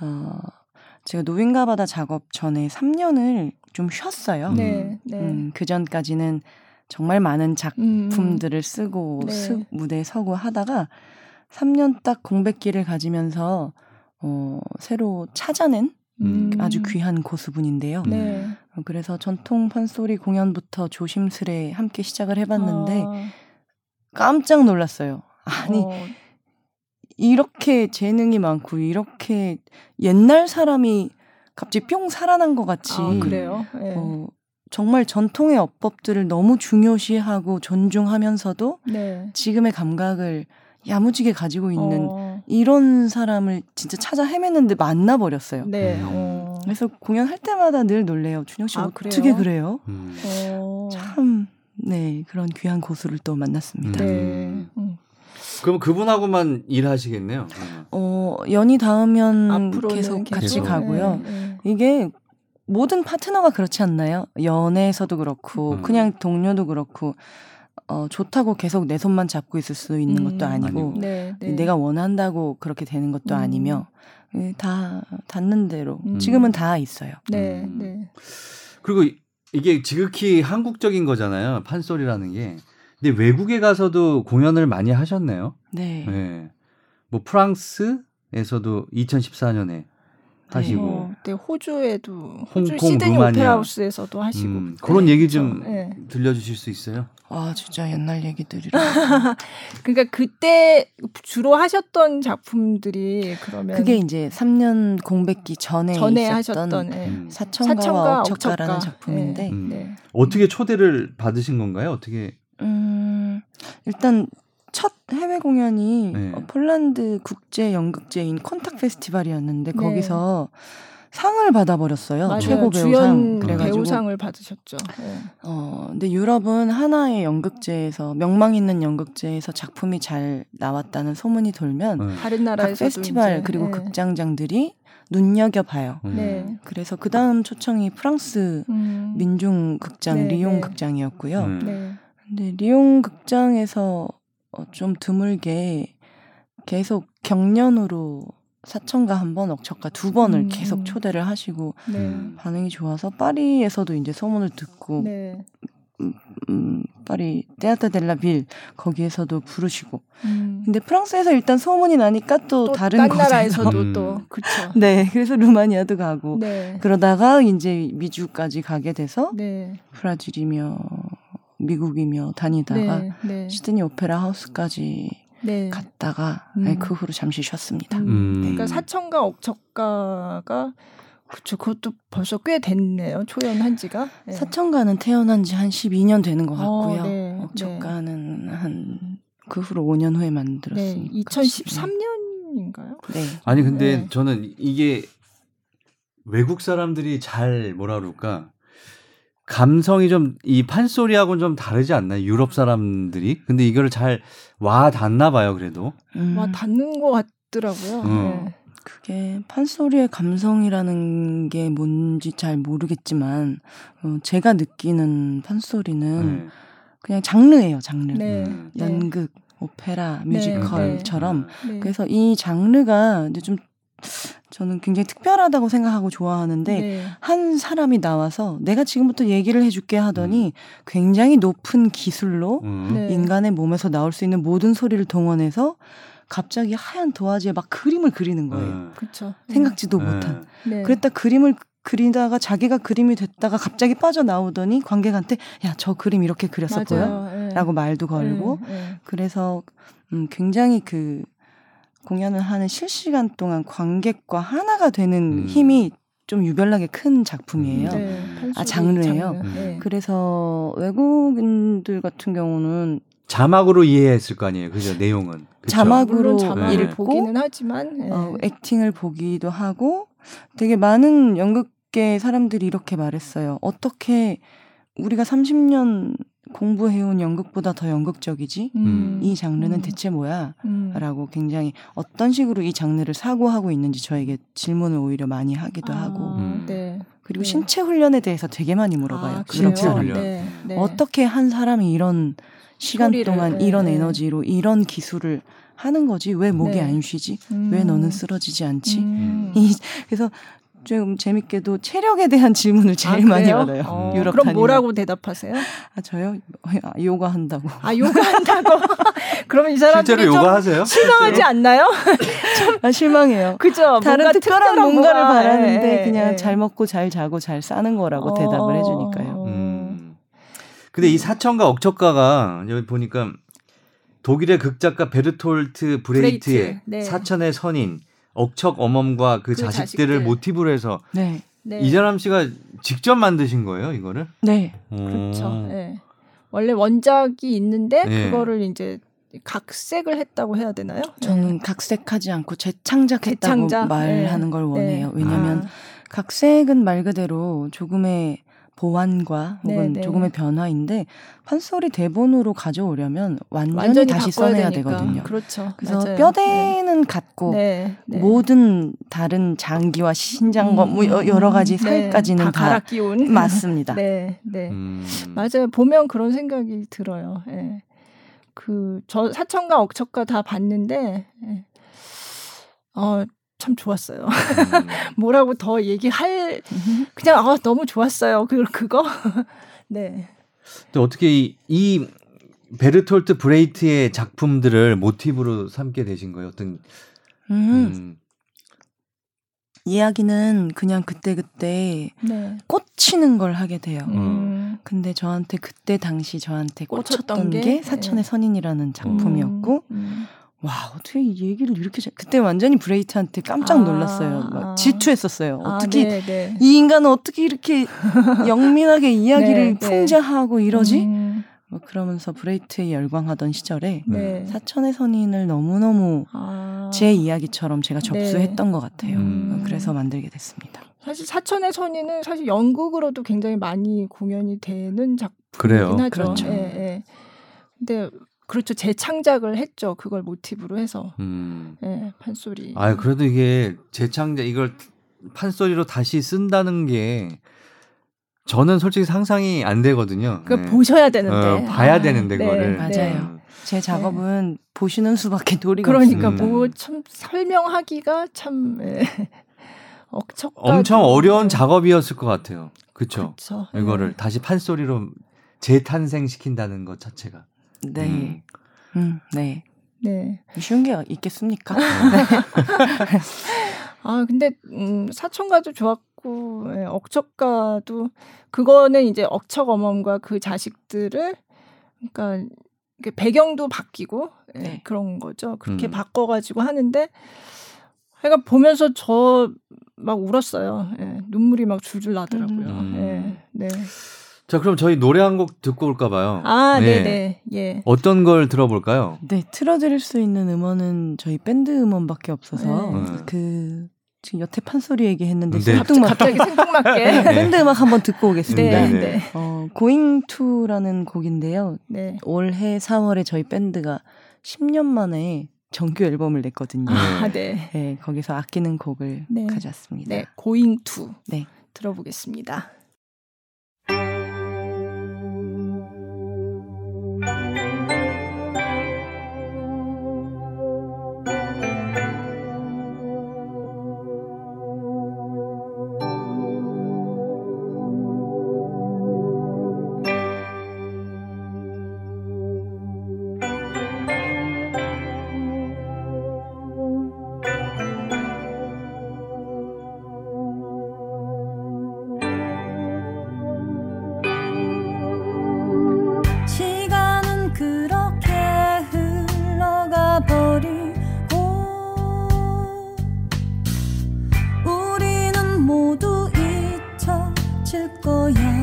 C: 어 제가 노인과 바다 작업 전에 3년을 좀 쉬었어요. 네, 네. 음, 그 전까지는 정말 많은 작품들을 음. 쓰고 네. 스, 무대에 서고 하다가 3년 딱 공백기를 가지면서 어, 새로 찾아낸 음. 아주 귀한 고수분인데요. 네. 어, 그래서 전통 판소리 공연부터 조심스레 함께 시작을 해봤는데 아. 깜짝 놀랐어요. 아니 어. 이렇게 재능이 많고 이렇게 옛날 사람이 갑자기 뿅 살아난 것 같이 아,
B: 그래요? 네. 어,
C: 정말 전통의 어법들을 너무 중요시하고 존중하면서도 네. 지금의 감각을 야무지게 가지고 있는 어. 이런 사람을 진짜 찾아 헤맸는데 만나 버렸어요. 네. 음. 어. 그래서 공연할 때마다 늘 놀래요. 준영 씨 아, 어떻게 그래요? 음. 어. 참, 네. 그런 귀한 고수를 또 만났습니다. 네. 음.
A: 음. 그럼 그분하고만 일하시겠네요.
C: 어, 연이 닿으면 계속 같이 계속. 가고요. 네, 네. 이게 모든 파트너가 그렇지 않나요? 연애에서도 그렇고, 음. 그냥 동료도 그렇고, 어, 좋다고 계속 내 손만 잡고 있을 수 있는 음, 것도 아니고, 네, 네. 내가 원한다고 그렇게 되는 것도 음. 아니며, 예, 다 닿는 대로. 음. 지금은 다 있어요. 네, 음. 네.
A: 그리고 이게 지극히 한국적인 거잖아요. 판소리라는 게. 근데 외국에 가서도 공연을 많이 하셨네요. 네. 네. 뭐 프랑스에서도 2014년에 하시고
B: 네, 네 호주에도 호주 홍콩, 시드니 루마니아. 오페라 하우스에서도 하시고 음,
A: 그런 네, 얘기 좀 네. 들려주실 수 있어요?
C: 아 진짜 옛날 얘기들이 *laughs*
B: 그러니까 그때 주로 하셨던 작품들이 그러면
C: 그게 이제 3년 공백기 전에, 전에 하셨던 네. 음. 사천가와, 사천가 억척가라는 작품인데 음. 네.
A: 어떻게 초대를 받으신 건가요? 어떻게? 음
C: 일단 첫 해외 공연이 네. 어, 폴란드 국제 연극제인 콘탁 페스티벌이었는데 네. 거기서 상을 받아버렸어요. 맞아요. 최고 배우상
B: 그래가지고 배우상을 받으셨죠. 네.
C: 어 근데 유럽은 하나의 연극제에서 명망 있는 연극제에서 작품이 잘 나왔다는 소문이 돌면 네.
B: 다른 나라에서
C: 페스티벌 이제, 그리고 네. 극장장들이 눈여겨 봐요. 음. 네. 그래서 그 다음 초청이 프랑스 음. 민중 극장 네, 리옹 극장이었고요. 음. 네. 근데 리옹 극장에서 어, 좀 드물게 계속 경련으로 사천가 한 번, 억척가 두 번을 음. 계속 초대를 하시고 네. 반응이 좋아서 파리에서도 이제 소문을 듣고 네. 음, 음, 파리 테아터 델라 빌 거기에서도 부르시고 음. 근데 프랑스에서 일단 소문이 나니까 또, 또 다른
B: 나라에서도 또 그렇죠.
C: 네, 그래서 루마니아도 가고 네. 그러다가 이제 미주까지 가게 돼서 네. 브라질이며 미국이며 다니다가 네, 네. 시드니 오페라 하우스까지 네. 갔다가 음. 네, 그 후로 잠시 쉬었습니다. 음.
B: 음. 그러니까 사천가 억척가가 그쵸 그것도 벌써 꽤 됐네요 초연한 지가
C: 네. 사천가는 태어난 지 한 12년 되는 것 같고요. 어, 네, 억척가는 한그 후로 5년 후에 만들었으니까.
B: 네, 2013년인가요?
A: 네. 아니 근데 저는 이게 외국 사람들이 잘 뭐라 그럴까 감성이 좀 이 판소리하고는 좀 다르지 않나요? 유럽 사람들이? 근데 이거를 잘 와 닿나 봐요, 그래도.
B: 음. 와 닿는 것 같더라고요. 음. 네.
C: 그게 판소리의 감성이라는 게 뭔지 잘 모르겠지만 어, 제가 느끼는 판소리는 네. 그냥 장르예요, 장르. 네. 음. 연극, 오페라, 네. 뮤지컬처럼. 네. 그래서 이 장르가 이제 좀 저는 굉장히 특별하다고 생각하고 좋아하는데 네. 한 사람이 나와서 내가 지금부터 얘기를 해줄게 하더니 음. 굉장히 높은 기술로 음. 네. 인간의 몸에서 나올 수 있는 모든 소리를 동원해서 갑자기 하얀 도화지에 막 그림을 그리는 거예요. 음.
B: 그렇죠.
C: 생각지도 네. 못한. 네. 그랬다 그림을 그리다가 자기가 그림이 됐다가 갑자기 빠져나오더니 관객한테 야 저 그림 이렇게 그렸었고요. 네. 라고 말도 걸고 그래서 음 굉장히 그 공연을 하는 실시간 동안 관객과 하나가 되는 음. 힘이 좀 유별나게 큰 작품이에요. 네, 아 장르예요. 장르. 네. 그래서 외국인들 같은 경우는
A: 자막으로 이해했을 거 아니에요. 그죠? 내용은 그쵸?
C: 자막으로
B: 자막을 네. 보기는 하지만
C: 네. 어, 액팅을 보기도 하고 되게 많은 연극계 사람들이 이렇게 말했어요. 어떻게 우리가 30년 공부해온 연극보다 더 연극적이지? 음. 이 장르는 음. 대체 뭐야? 음. 라고 굉장히 어떤 식으로 이 장르를 사고하고 있는지 저에게 질문을 오히려 많이 하기도 아, 하고. 음. 네. 그리고 네. 신체 훈련에 대해서 되게 많이 물어봐요. 아,
A: 신체 훈련.
C: 네. 네. 어떻게 한 사람이 이런 시간 소리를, 동안 이런 네. 에너지로 이런 기술을 하는 거지 왜 목이 네. 안 쉬지 음. 왜 너는 쓰러지지 않지 음. 이, 그래서 좀 재밌게도 체력에 대한 *laughs* 질문을 제일 아, 많이 받아요. 어,
B: 유럽 그럼 다니면. 뭐라고 대답하세요?
C: 아 저요? 아, 요가 한다고.
B: 아 요가 한다고. *laughs* 그러면 이 사람들이
A: 실제로 요가 하세요?
B: 실망하지 네. 않나요? *laughs*
C: 아 실망해요.
B: 그죠?
C: 다른 특별한 뭔가를 뭔가, 바라는데 예, 그냥 예. 잘 먹고 잘 자고 잘 사는 거라고 어, 대답을 해주니까요. 음.
A: 근데 이 사천가 억척가가 여기 보니까 독일의 극작가 베르톨트 브레히트의 브레히트. 네. 사천의 선인 억척 어멈과 그, 그 자식들을 자식들. 모티브로 해서 네. 네. 이자람 씨가 직접 만드신 거예요, 이거를?
C: 네.
B: 그렇죠. 네. 원래 원작이 있는데 네. 그거를 이제 각색을 했다고 해야 되나요?
C: 저는 각색하지 않고 재창작했다고 재창작? 말하는 걸 네. 원해요. 왜냐하면 아. 각색은 말 그대로 조금의 보완과 혹은 네네. 네. 조금의 변화인데 판소리 대본으로 가져오려면 완전히, 완전히 다시 써내야 되니까. 되거든요.
B: 그렇죠.
C: 그래서 맞아요. 뼈대는 네. 같고 네. 네. 모든 다른 장기와 신장과 뭐 음, 뭐 여러 가지 음, 살까지는 네. 다, 갈아 끼운 *laughs* *laughs* 맞습니다.
B: 네, 네. 음. 맞아요. 보면 그런 생각이 들어요. 예. 그저 사천과 억척과 다 봤는데 예. 어 참 좋았어요. 음. *laughs* 뭐라고 더 얘기할 그냥 아 너무 좋았어요. 그 그거. *laughs* 네.
A: 또 어떻게 이, 이 베르톨트 브레히트의 작품들을 모티브로 삼게 되신 거예요? 어떤 음. 음.
C: 이야기는 그냥 그때그때 네. 꽂히는 걸 하게 돼요. 음. 근데 저한테 그때 당시 저한테 꽂혔던, 게, 게 사천의 네. 선인이라는 작품이었고 음. 음. 와 어떻게 이 얘기를 이렇게 잘... 그때 완전히 브레이트한테 깜짝 아, 놀랐어요. 막 아. 질투했었어요. 아, 어떻게 네, 네. 이 인간은 어떻게 이렇게 *laughs* 영민하게 이야기를 네, 네. 풍자하고 이러지? 음. 뭐 그러면서 브레이트에 열광하던 시절에 네. 사천의 선인을 너무너무 아. 제 이야기처럼 제가 접수했던 것 같아요. 음. 그래서 만들게 됐습니다.
B: 사실 사천의 선인은 사실 연극으로도 굉장히 많이 공연이 되는 작품이긴 하죠. 그렇죠. 예, 예. 근데 그렇죠. 재창작을 했죠. 그걸 모티브로 해서. 음. 네, 판소리.
A: 아, 그래도 이게 재창작 이걸 판소리로 다시 쓴다는 게 저는 솔직히 상상이 안 되거든요.
B: 그 네. 보셔야 되는데. 어,
A: 봐야 아, 되는데 네, 그거를.
C: 맞아요. 네. 제 작업은 보시는 수밖에 도리가
B: 그러니까
C: 없습니다.
B: 뭐참 설명하기가 참 예. *laughs* 억척
A: 엄청 어려운 작업이었을 것 같아요. 그렇죠. 이거를 네. 다시 판소리로 재탄생시킨다는 것 자체가.
C: 네. 음. 음, 네.
B: 네.
C: 쉬운 게 있겠습니까? 네. *laughs*
B: 아, 근데, 음, 사천가도 좋았고, 예, 억척가도, 그거는 이제 억척 어멈과 그 자식들을, 그러니까, 배경도 바뀌고, 예, 네. 그런 거죠. 그렇게 음. 바꿔 가지고 하는데, 그러니까 보면서 저 막 울었어요. 예, 눈물이 막 줄줄 나더라고요. 음. 예, 네.
A: 자, 그럼 저희 노래 한 곡 듣고 올까 봐요.
B: 아, 네, 네. 예.
A: 어떤 걸 들어볼까요?
C: 네, 틀어 드릴 수 있는 음원은 저희 밴드 음원밖에 없어서 네. 그 지금 여태 판소리 얘기했는데 네.
B: 갑자기 *laughs* 생뚱맞게 네.
C: 밴드 음악 한번 듣고 오겠습니다. 네, 네. 네. 어, Going To라는 곡인데요. 네. 올해 4월에 저희 밴드가 10년 만에 정규 앨범을 냈거든요.
B: 아, 네.
C: 네, 거기서 아끼는 곡을 네. 가져왔습니다.
B: 네, Going To. 네. 들어보겠습니다. 멈출 거야.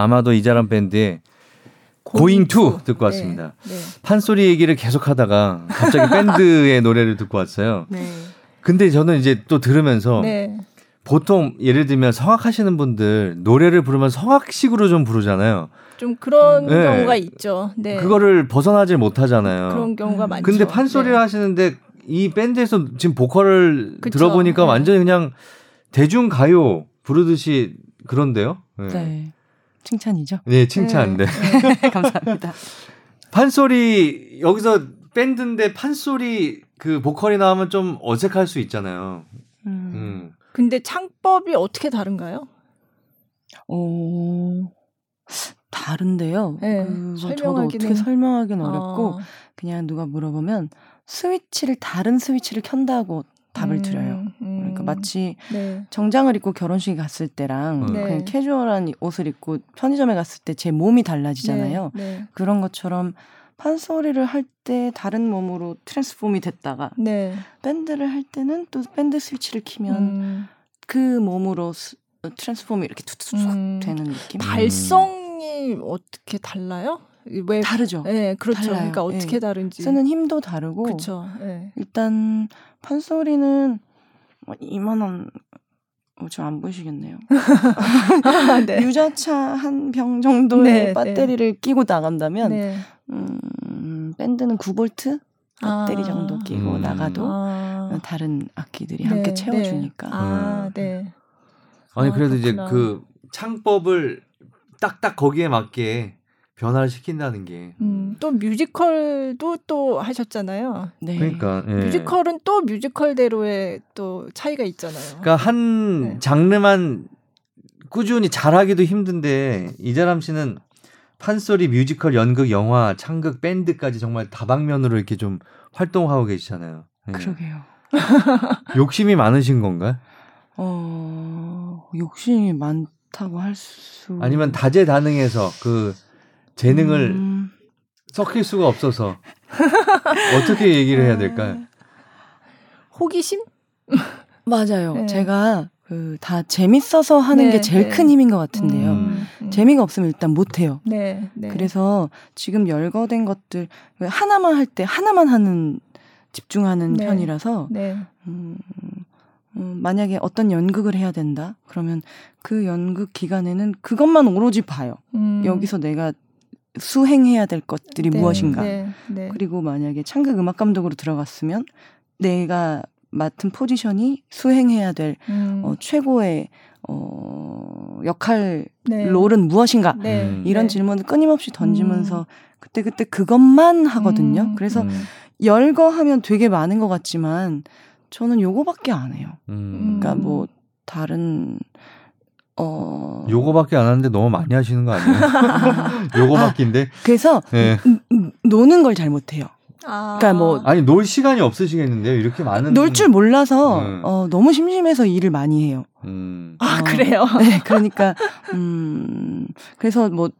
A: 아마도 이자람 밴드의 Going to 듣고 왔습니다. 네, 네. 판소리 얘기를 계속 하다가 갑자기 *laughs* 밴드의 노래를 듣고 왔어요. 네. 근데 저는 이제 또 들으면서 네. 보통 예를 들면 성악하시는 분들 노래를 부르면 성악식으로 좀 부르잖아요.
B: 좀 그런 네. 경우가 있죠. 네.
A: 그거를 벗어나질 못하잖아요.
B: 그런 경우가 많죠.
A: 근데 판소리를 네. 하시는데 이 밴드에서 지금 보컬을 그쵸. 들어보니까 완전히 그냥 대중 가요 부르듯이 그런데요.
C: 네. 칭찬이죠.
A: 네, 칭찬. 네.
C: 네. *laughs* 감사합니다.
A: 판소리 여기서 밴드인데 판소리 그 보컬이 나오면 좀 어색할 수 있잖아요.
B: 음. 음. 근데 창법이 어떻게 다른가요?
C: 어 다른데요. 네, 그 저도 어떻게 설명하기는 어렵고 어. 그냥 누가 물어보면 스위치를 다른 스위치를 켠다고 답을 음, 드려요. 음. 그러니까 마치 네. 정장을 입고 결혼식에 갔을 때랑 네. 그냥 캐주얼한 옷을 입고 편의점에 갔을 때 제 몸이 달라지잖아요. 네, 네. 그런 것처럼 판소리를 할 때 다른 몸으로 transform이 됐다가 네. 밴드를 할 때는 또 밴드 스위치를 키면 음. 그 몸으로 스, transform이 이렇게 툭툭 음. 되는 느낌.
B: 발성이 어떻게 달라요?
C: 왜 다르죠.
B: 네, 그렇죠. 달라요. 그러니까 어떻게 네. 다른지
C: 쓰는 힘도 다르고. 그렇죠. 네. 일단 판소리는 뭐 이만한 어, 저안 보이시겠네요. *laughs* 네. 유자차 한 병 정도의 네, 네. 배터리를 네. 끼고 나간다면 네. 음, 밴드는 9볼트 배터리 아. 정도 끼고 음. 나가도 아. 다른 악기들이 함께 네, 채워주니까.
B: 아, 음. 네.
A: 아니 그래도 아, 이제 그 창법을 딱딱 거기에 맞게 변화를 시킨다는 게.
B: 음, 또 뮤지컬도 또 하셨잖아요.
A: 네. 그러니까
B: 예. 뮤지컬은 또 뮤지컬대로의 또 차이가 있잖아요.
A: 그러니까 한 네. 장르만 꾸준히 잘하기도 힘든데 이자람 씨는 판소리, 뮤지컬, 연극, 영화, 창극, 밴드까지 정말 다방면으로 이렇게 좀 활동하고 계시잖아요.
C: 예. 그러게요. *laughs*
A: 욕심이 많으신 건가요?
C: 어, 욕심이 많다고 할 수.
A: 아니면 다재다능해서 그 재능을 음... 섞일 수가 없어서 어떻게 얘기를 해야 될까요?
B: 호기심? *laughs*
C: 맞아요. 네. 제가 그 다 재밌어서 하는 네, 게 제일 네. 큰 힘인 것 같은데요. 음, 음. 재미가 없으면 일단 못 해요. 네, 네. 그래서 지금 열거된 것들 하나만 할 때 하나만 하는 집중하는 네. 편이라서 네. 음, 음, 만약에 어떤 연극을 해야 된다 그러면 그 연극 기간에는 그것만 오로지 봐요. 음. 여기서 내가 수행해야 될 것들이 네, 무엇인가. 네, 네. 그리고 만약에 창극 음악 감독으로 들어갔으면 내가 맡은 포지션이 수행해야 될 음. 어, 최고의 어, 역할 네. 롤은 무엇인가 네. 음. 이런 네. 질문을 끊임없이 던지면서 음. 그때 그때 그것만 하거든요. 음. 그래서 음. 열거하면 되게 많은 것 같지만 저는 요거밖에 안 해요. 그러니까 뭐 다른
A: 어. 요거밖에 안 하는데 너무 많이 하시는 거 아니에요? *laughs* 요거밖인데. 아,
C: 그래서 네. 노는 걸 잘 못해요. 아. 그러니까 뭐
A: 아니 놀 시간이 없으시겠는데요? 이렇게 많은
C: 놀 줄 몰라서 음. 어, 너무 심심해서 일을 많이 해요. 음.
B: 아 어, 그래요?
C: 네, 그러니까 음 그래서 뭐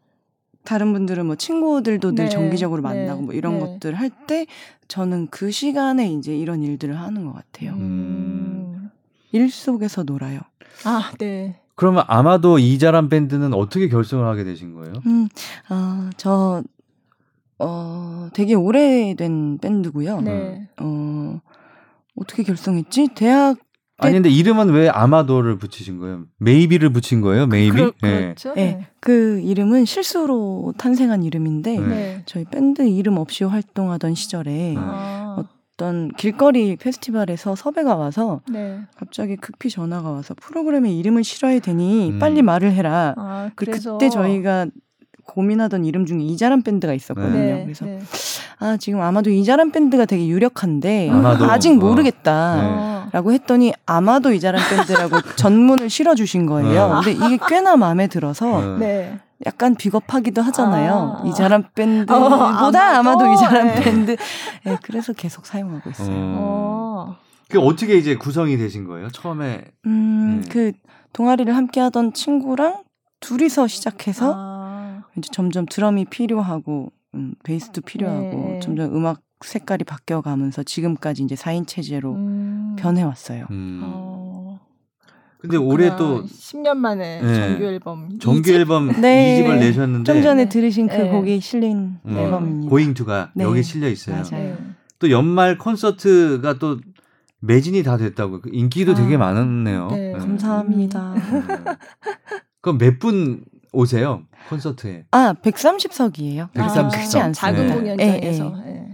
C: 다른 분들은 뭐 친구들도 늘 네. 정기적으로 만나고 뭐 이런 것들 할 때 저는 그 시간에 이제 이런 일들을 하는 것 같아요. 음. 일 속에서 놀아요.
B: 아, 네.
A: 그러면 아마도 이자란 밴드는 어떻게 결성을 하게 되신 거예요? 음,
C: 아, 저, 어, 되게 오래된 밴드고요. 네. 어, 어떻게 결성했지? 대학
A: 아니 근데 이름은 왜 아마도를 붙이신 거예요? Maybe를 붙인 거예요? Maybe? 그,
C: 그렇죠. 네. 네. 그 이름은 실수로 탄생한 이름인데 네. 저희 밴드 이름 없이 활동하던 시절에 아. 어떤 길거리 페스티벌에서 섭외가 와서 네. 갑자기 급히 전화가 와서 프로그램에 이름을 실어야 되니 음. 빨리 말을 해라. 아, 그래서 그때 저희가 고민하던 이름 중에 이자람 밴드가 있었거든요. 네. 그래서 네. 아 지금 아마도 이자람 밴드가 되게 유력한데 아마도. 아직 모르겠다라고 어. 했더니 아마도 이자람 밴드라고 *laughs* 전문을 실어주신 거예요. 어. 근데 이게 꽤나 마음에 들어서 네. 약간 비겁하기도 하잖아요. 아. 이자란 밴드보다 어, 아마도 이자란 네. 밴드. 네, 그래서 계속 사용하고 있어요. 어.
A: 그 어떻게 이제 구성이 되신 거예요? 처음에
C: 음, 네. 그 동아리를 함께 하던 친구랑 둘이서 시작해서 아. 이제 점점 드럼이 필요하고 음, 베이스도 필요하고 네. 점점 음악 색깔이 바뀌어 가면서 지금까지 이제 4인 체제로 음. 변해 왔어요. 음. 어.
A: 근데 올해 또
B: 10년 만에 네. 정규 앨범
A: 정규 앨범 *laughs* 네. 2집을 내셨는데
C: 좀 전에 들으신 그 네. 곡이 실린 음. 앨범입니다.
A: 고잉투가 네. 여기 실려 있어요. 맞아요. 또 연말 콘서트가 또 매진이 다 됐다고 그 인기도 아, 되게 많았네요. 네.
C: 네. 감사합니다.
A: 그럼 몇 분 오세요 콘서트에?
C: 아 130석이에요.
A: 130석
B: 아, 작은 네. 공연장에서. 네.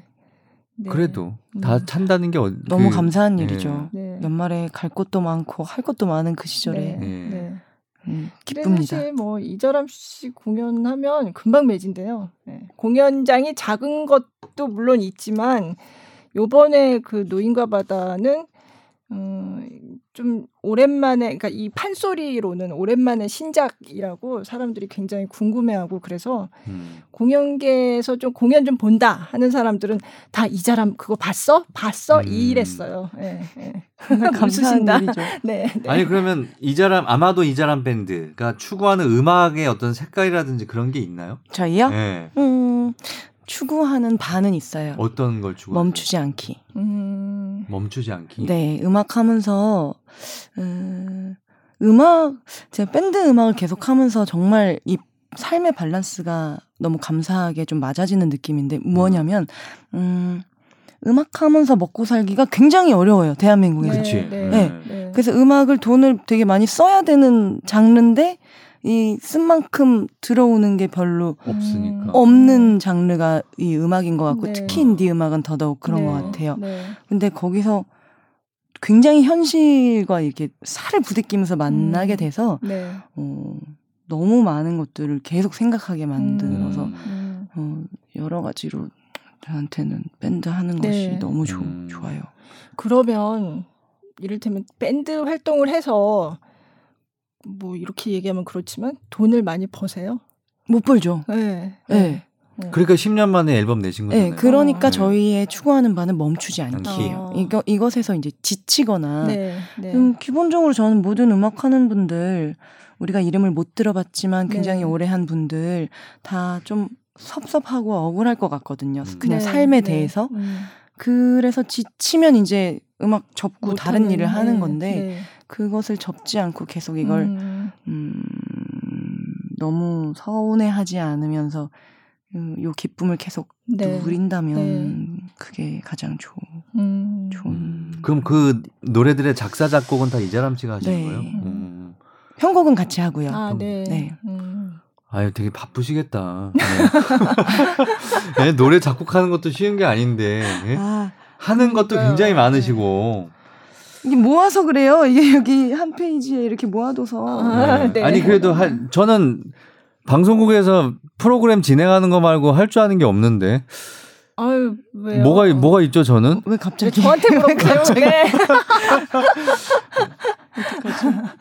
A: 네. 네. 그래도 다 음. 찬다는 게 어,
C: 너무 그, 감사한 일이죠. 네. 연말에 갈 곳도 많고 할 것도 많은 그 시절에 네.
B: 음, 기쁩니다. 사실 뭐 이자람 씨 공연하면 금방 매진돼요. 공연장이 작은 것도 물론 있지만 요번에 그 노인과 바다는 음, 좀 오랜만에 그러니까 이 판소리로는 오랜만에 신작이라고 사람들이 굉장히 궁금해하고 그래서 음. 공연계에서 좀 공연 좀 본다 하는 사람들은 다 이 사람 그거 봤어? 봤어? 음. 이랬어요. 예. 네,
C: 네. *laughs* 감사한 일이죠.
A: 네, 네. 아니 그러면 이 사람 아마도 이 사람 밴드가 추구하는 음악의 어떤 색깔이라든지 그런 게 있나요?
C: 저희요? 네. 음. 추구하는 바는 있어요.
A: 어떤 걸 추구?
C: 멈추지 않기.
A: 음... 멈추지 않기.
C: 네, 음악 하면서 음, 음악 제가 밴드 음악을 계속 하면서 정말 이 삶의 밸런스가 너무 감사하게 좀 맞아지는 느낌인데 뭐냐면 음 음악 하면서 먹고 살기가 굉장히 어려워요 대한민국에서.
A: 네,
C: 네, 네. 네. 그래서 음악을 돈을 되게 많이 써야 되는 장르인데 이 쓴 만큼 들어오는 게 별로
A: 없으니까
C: 없는 장르가 이 음악인 것 같고 네. 특히 인디 음악은 더더욱 그런 네. 것 같아요. 네. 근데 거기서 굉장히 현실과 이렇게 살을 부대끼면서 만나게 음. 돼서 네. 어, 너무 많은 것들을 계속 생각하게 만들어서 음. 어, 여러 가지로 저한테는 밴드 하는 네. 것이 너무 조, 음. 좋아요.
B: 그러면 이를테면 밴드 활동을 해서 뭐 이렇게 얘기하면 그렇지만 돈을 많이 버세요?
C: 못 벌죠. 네. 네.
A: 네. 그러니까 10년 만에 앨범 내신 거잖아요.
C: 네, 그러니까 아. 저희의 추구하는 바는 멈추지 않기예요. 아. 이거 이것에서 이제 지치거나 네, 네. 음, 기본적으로 저는 모든 음악 하는 분들 우리가 이름을 못 들어봤지만 굉장히 네. 오래 한 분들 다 좀 섭섭하고 억울할 것 같거든요. 음. 그냥 네, 삶에 네. 대해서. 음. 그래서 지치면 이제 음악 접고 다른 일을 하는 건데 그것을 접지 않고 계속 이걸 음, 음 너무 서운해하지 않으면서 음, 요 기쁨을 계속 네. 누린다면 네. 그게 가장 좋, 음. 좋은. 음.
A: 그럼 그 노래들의 작사 작곡은 다 이자람 씨가 하신 네. 거예요? 음.
C: 편곡은 같이 하고요.
B: 아, 네. 네. 음.
A: 아유, 되게 바쁘시겠다. 네. *laughs* 네, 노래 작곡하는 것도 쉬운 게 아닌데 네? 아, 하는 것도 굉장히 많으시고.
C: 이게 모아서 그래요. *laughs* 이게 여기 한 페이지에 이렇게 모아둬서.
A: 아, 네. 아니 그래도 할, 저는 방송국에서 프로그램 진행하는 거 말고 할 줄 아는 게 없는데.
B: 아유 왜요?
A: 뭐가 뭐가 있죠 저는?
C: 왜 갑자기
B: 저한테 물어보세요? 네.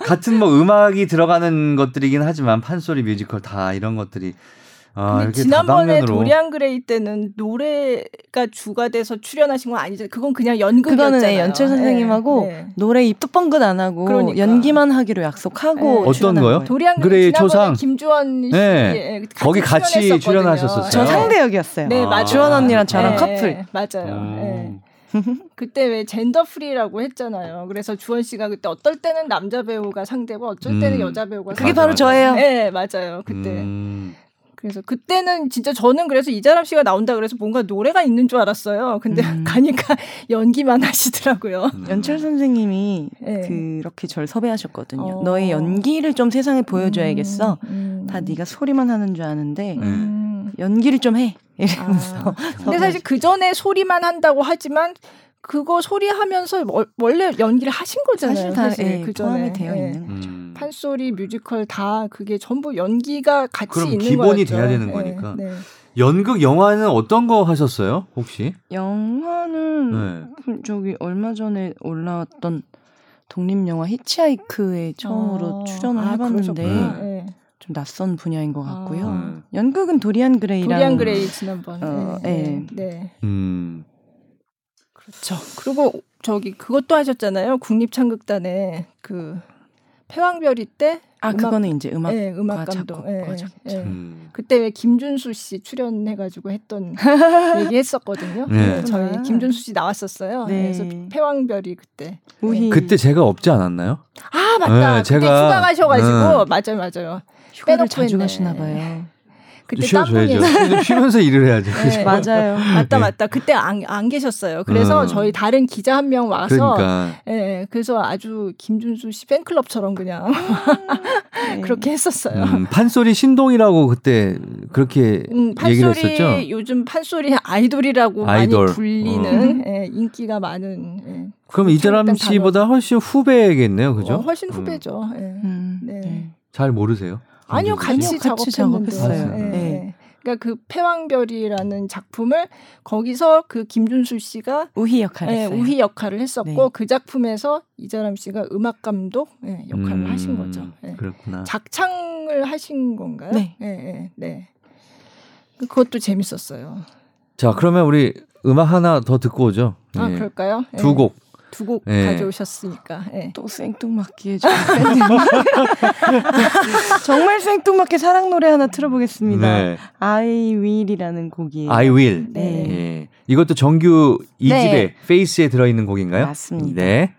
A: 같은 뭐 음악이 들어가는 것들이긴 하지만 판소리 뮤지컬 다 이런 것들이
B: 아, 지난번에 도리안 그레이 때는 노래가 주가 돼서 출연하신 건 아니죠. 그건 그냥 연극이었잖아요. 그거는 네,
C: 연출 선생님하고 네, 네. 노래 입도 뻥긋 안 하고 그러니까. 연기만 하기로 약속하고
D: 네. 어떤 거요?
B: 도리안 그레이 초상 김주원 씨
D: 네. 같이 거기 같이 출연하셨었어요.
C: 저 상대 역이었어요. 네, 맞아요. 주원 언니랑 저랑
B: 네,
C: 커플.
B: 맞아요. 네. *laughs* 그때 왜 젠더 프리라고 했잖아요. 그래서 주원 씨가 그때 어떨 때는 남자 배우가 상대고 어쩔 때는 음. 여자 배우가
C: 그게 바로 저예요.
B: 네, 맞아요. 그때. 음. 그래서 그때는 진짜 저는 그래서 이자람 씨가 나온다 그래서 뭔가 노래가 있는 줄 알았어요. 근데 음. *laughs* 가니까 *laughs* 연기만 하시더라고요.
C: 음. 연출 선생님이 네. 그렇게 절 섭외하셨거든요. 어. 너의 연기를 좀 세상에 보여줘야겠어. 음. 음. 다 네가 소리만 하는 줄 아는데 음. 연기를 좀 해. 이러면서. 아. *laughs*
B: 근데 사실 그 전에 소리만 한다고 하지만 그거 소리하면서 원래 연기를 하신 거잖아요. 사실 다 사실 예, 그 전에
C: 되어 예. 있는 거죠.
B: 음. 판소리, 뮤지컬 다 그게 전부 연기가 같이
D: 그럼
B: 있는
D: 기본이
B: 거였죠.
D: 돼야 되는 예, 거니까. 네. 연극 영화는 어떤 거 하셨어요? 혹시?
C: 영화는 네. 저기 얼마 전에 올라왔던 독립 영화 히치하이크에 처음으로 아, 출연을 아, 해봤는데 네. 좀 낯선 분야인 것 같고요. 아. 연극은 도리안 그레이랑
B: 도리안 그레이 지난번. 어, 네. 네. 네. 음. 그렇죠. 그리고 저기 그것도 하셨잖아요. 국립창극단에 그 폐왕별이 때.
C: 아 음악, 그거는 이제 음악
B: 네, 음악 감독. 네, 네. 음. 그때 왜 김준수 씨 출연해가지고 했던 *laughs* 얘기했었거든요. 네. 저희 김준수 씨 나왔었어요. 네. 그래서 폐왕별이 그때.
D: 우희. 그때 제가 없지 않았나요?
B: 아 맞다. 네, 제가 휴가 가셔가지고 네. 맞아요, 맞아요.
C: 휴가를 자주 가시나 봐요.
B: 그때
D: 쉬어줘야죠. *laughs* 쉬면서 일을 해야죠.
C: 네. 맞아요.
B: 맞다, 네. 맞다. 그때 안, 안 계셨어요. 그래서 어. 저희 다른 기자 한 명 와서, 그러니까. 예, 그래서 아주 김준수 씨 팬클럽처럼 그냥 네. *laughs* 그렇게 했었어요. 음,
D: 판소리 신동이라고 그때 그렇게 음, 얘기를 했었죠.
B: 요즘 판소리 아이돌이라고 아이돌. 많이 불리는 어. 예, 인기가 많은. 예,
D: 그럼 이자람 씨보다 훨씬 후배겠네요, 그죠? 어,
B: 훨씬 음. 후배죠. 예. 음.
D: 네. 잘 모르세요?
B: 아니요, 같이, 같이 작업했어요. 네. 네. 그러니까 그 패왕별이라는 작품을 거기서 그 김준수 씨가
C: 우희 역할을 네,
B: 우희 역할을 했었고 네. 그 작품에서 이자람 씨가 음악 감독 네, 역할을 음, 하신 거죠. 네.
D: 그렇구나.
B: 작창을 하신 건가요? 네. 네, 네, 네. 그것도 재밌었어요.
D: 자, 그러면 우리 음악 하나 더 듣고 오죠.
B: 아, 그럴까요?
D: 두 곡.
B: 두곡 네. 가져오셨으니까 네.
C: 또 생뚱맞게 *laughs* 정말 생뚱맞게 사랑 노래 하나 틀어보겠습니다. 네. I Will이라는 곡이에요.
D: I Will. 네. 네. 이것도 정규 2집의 네. 페이스에 들어있는 곡인가요?
C: 맞습니다.
D: 네.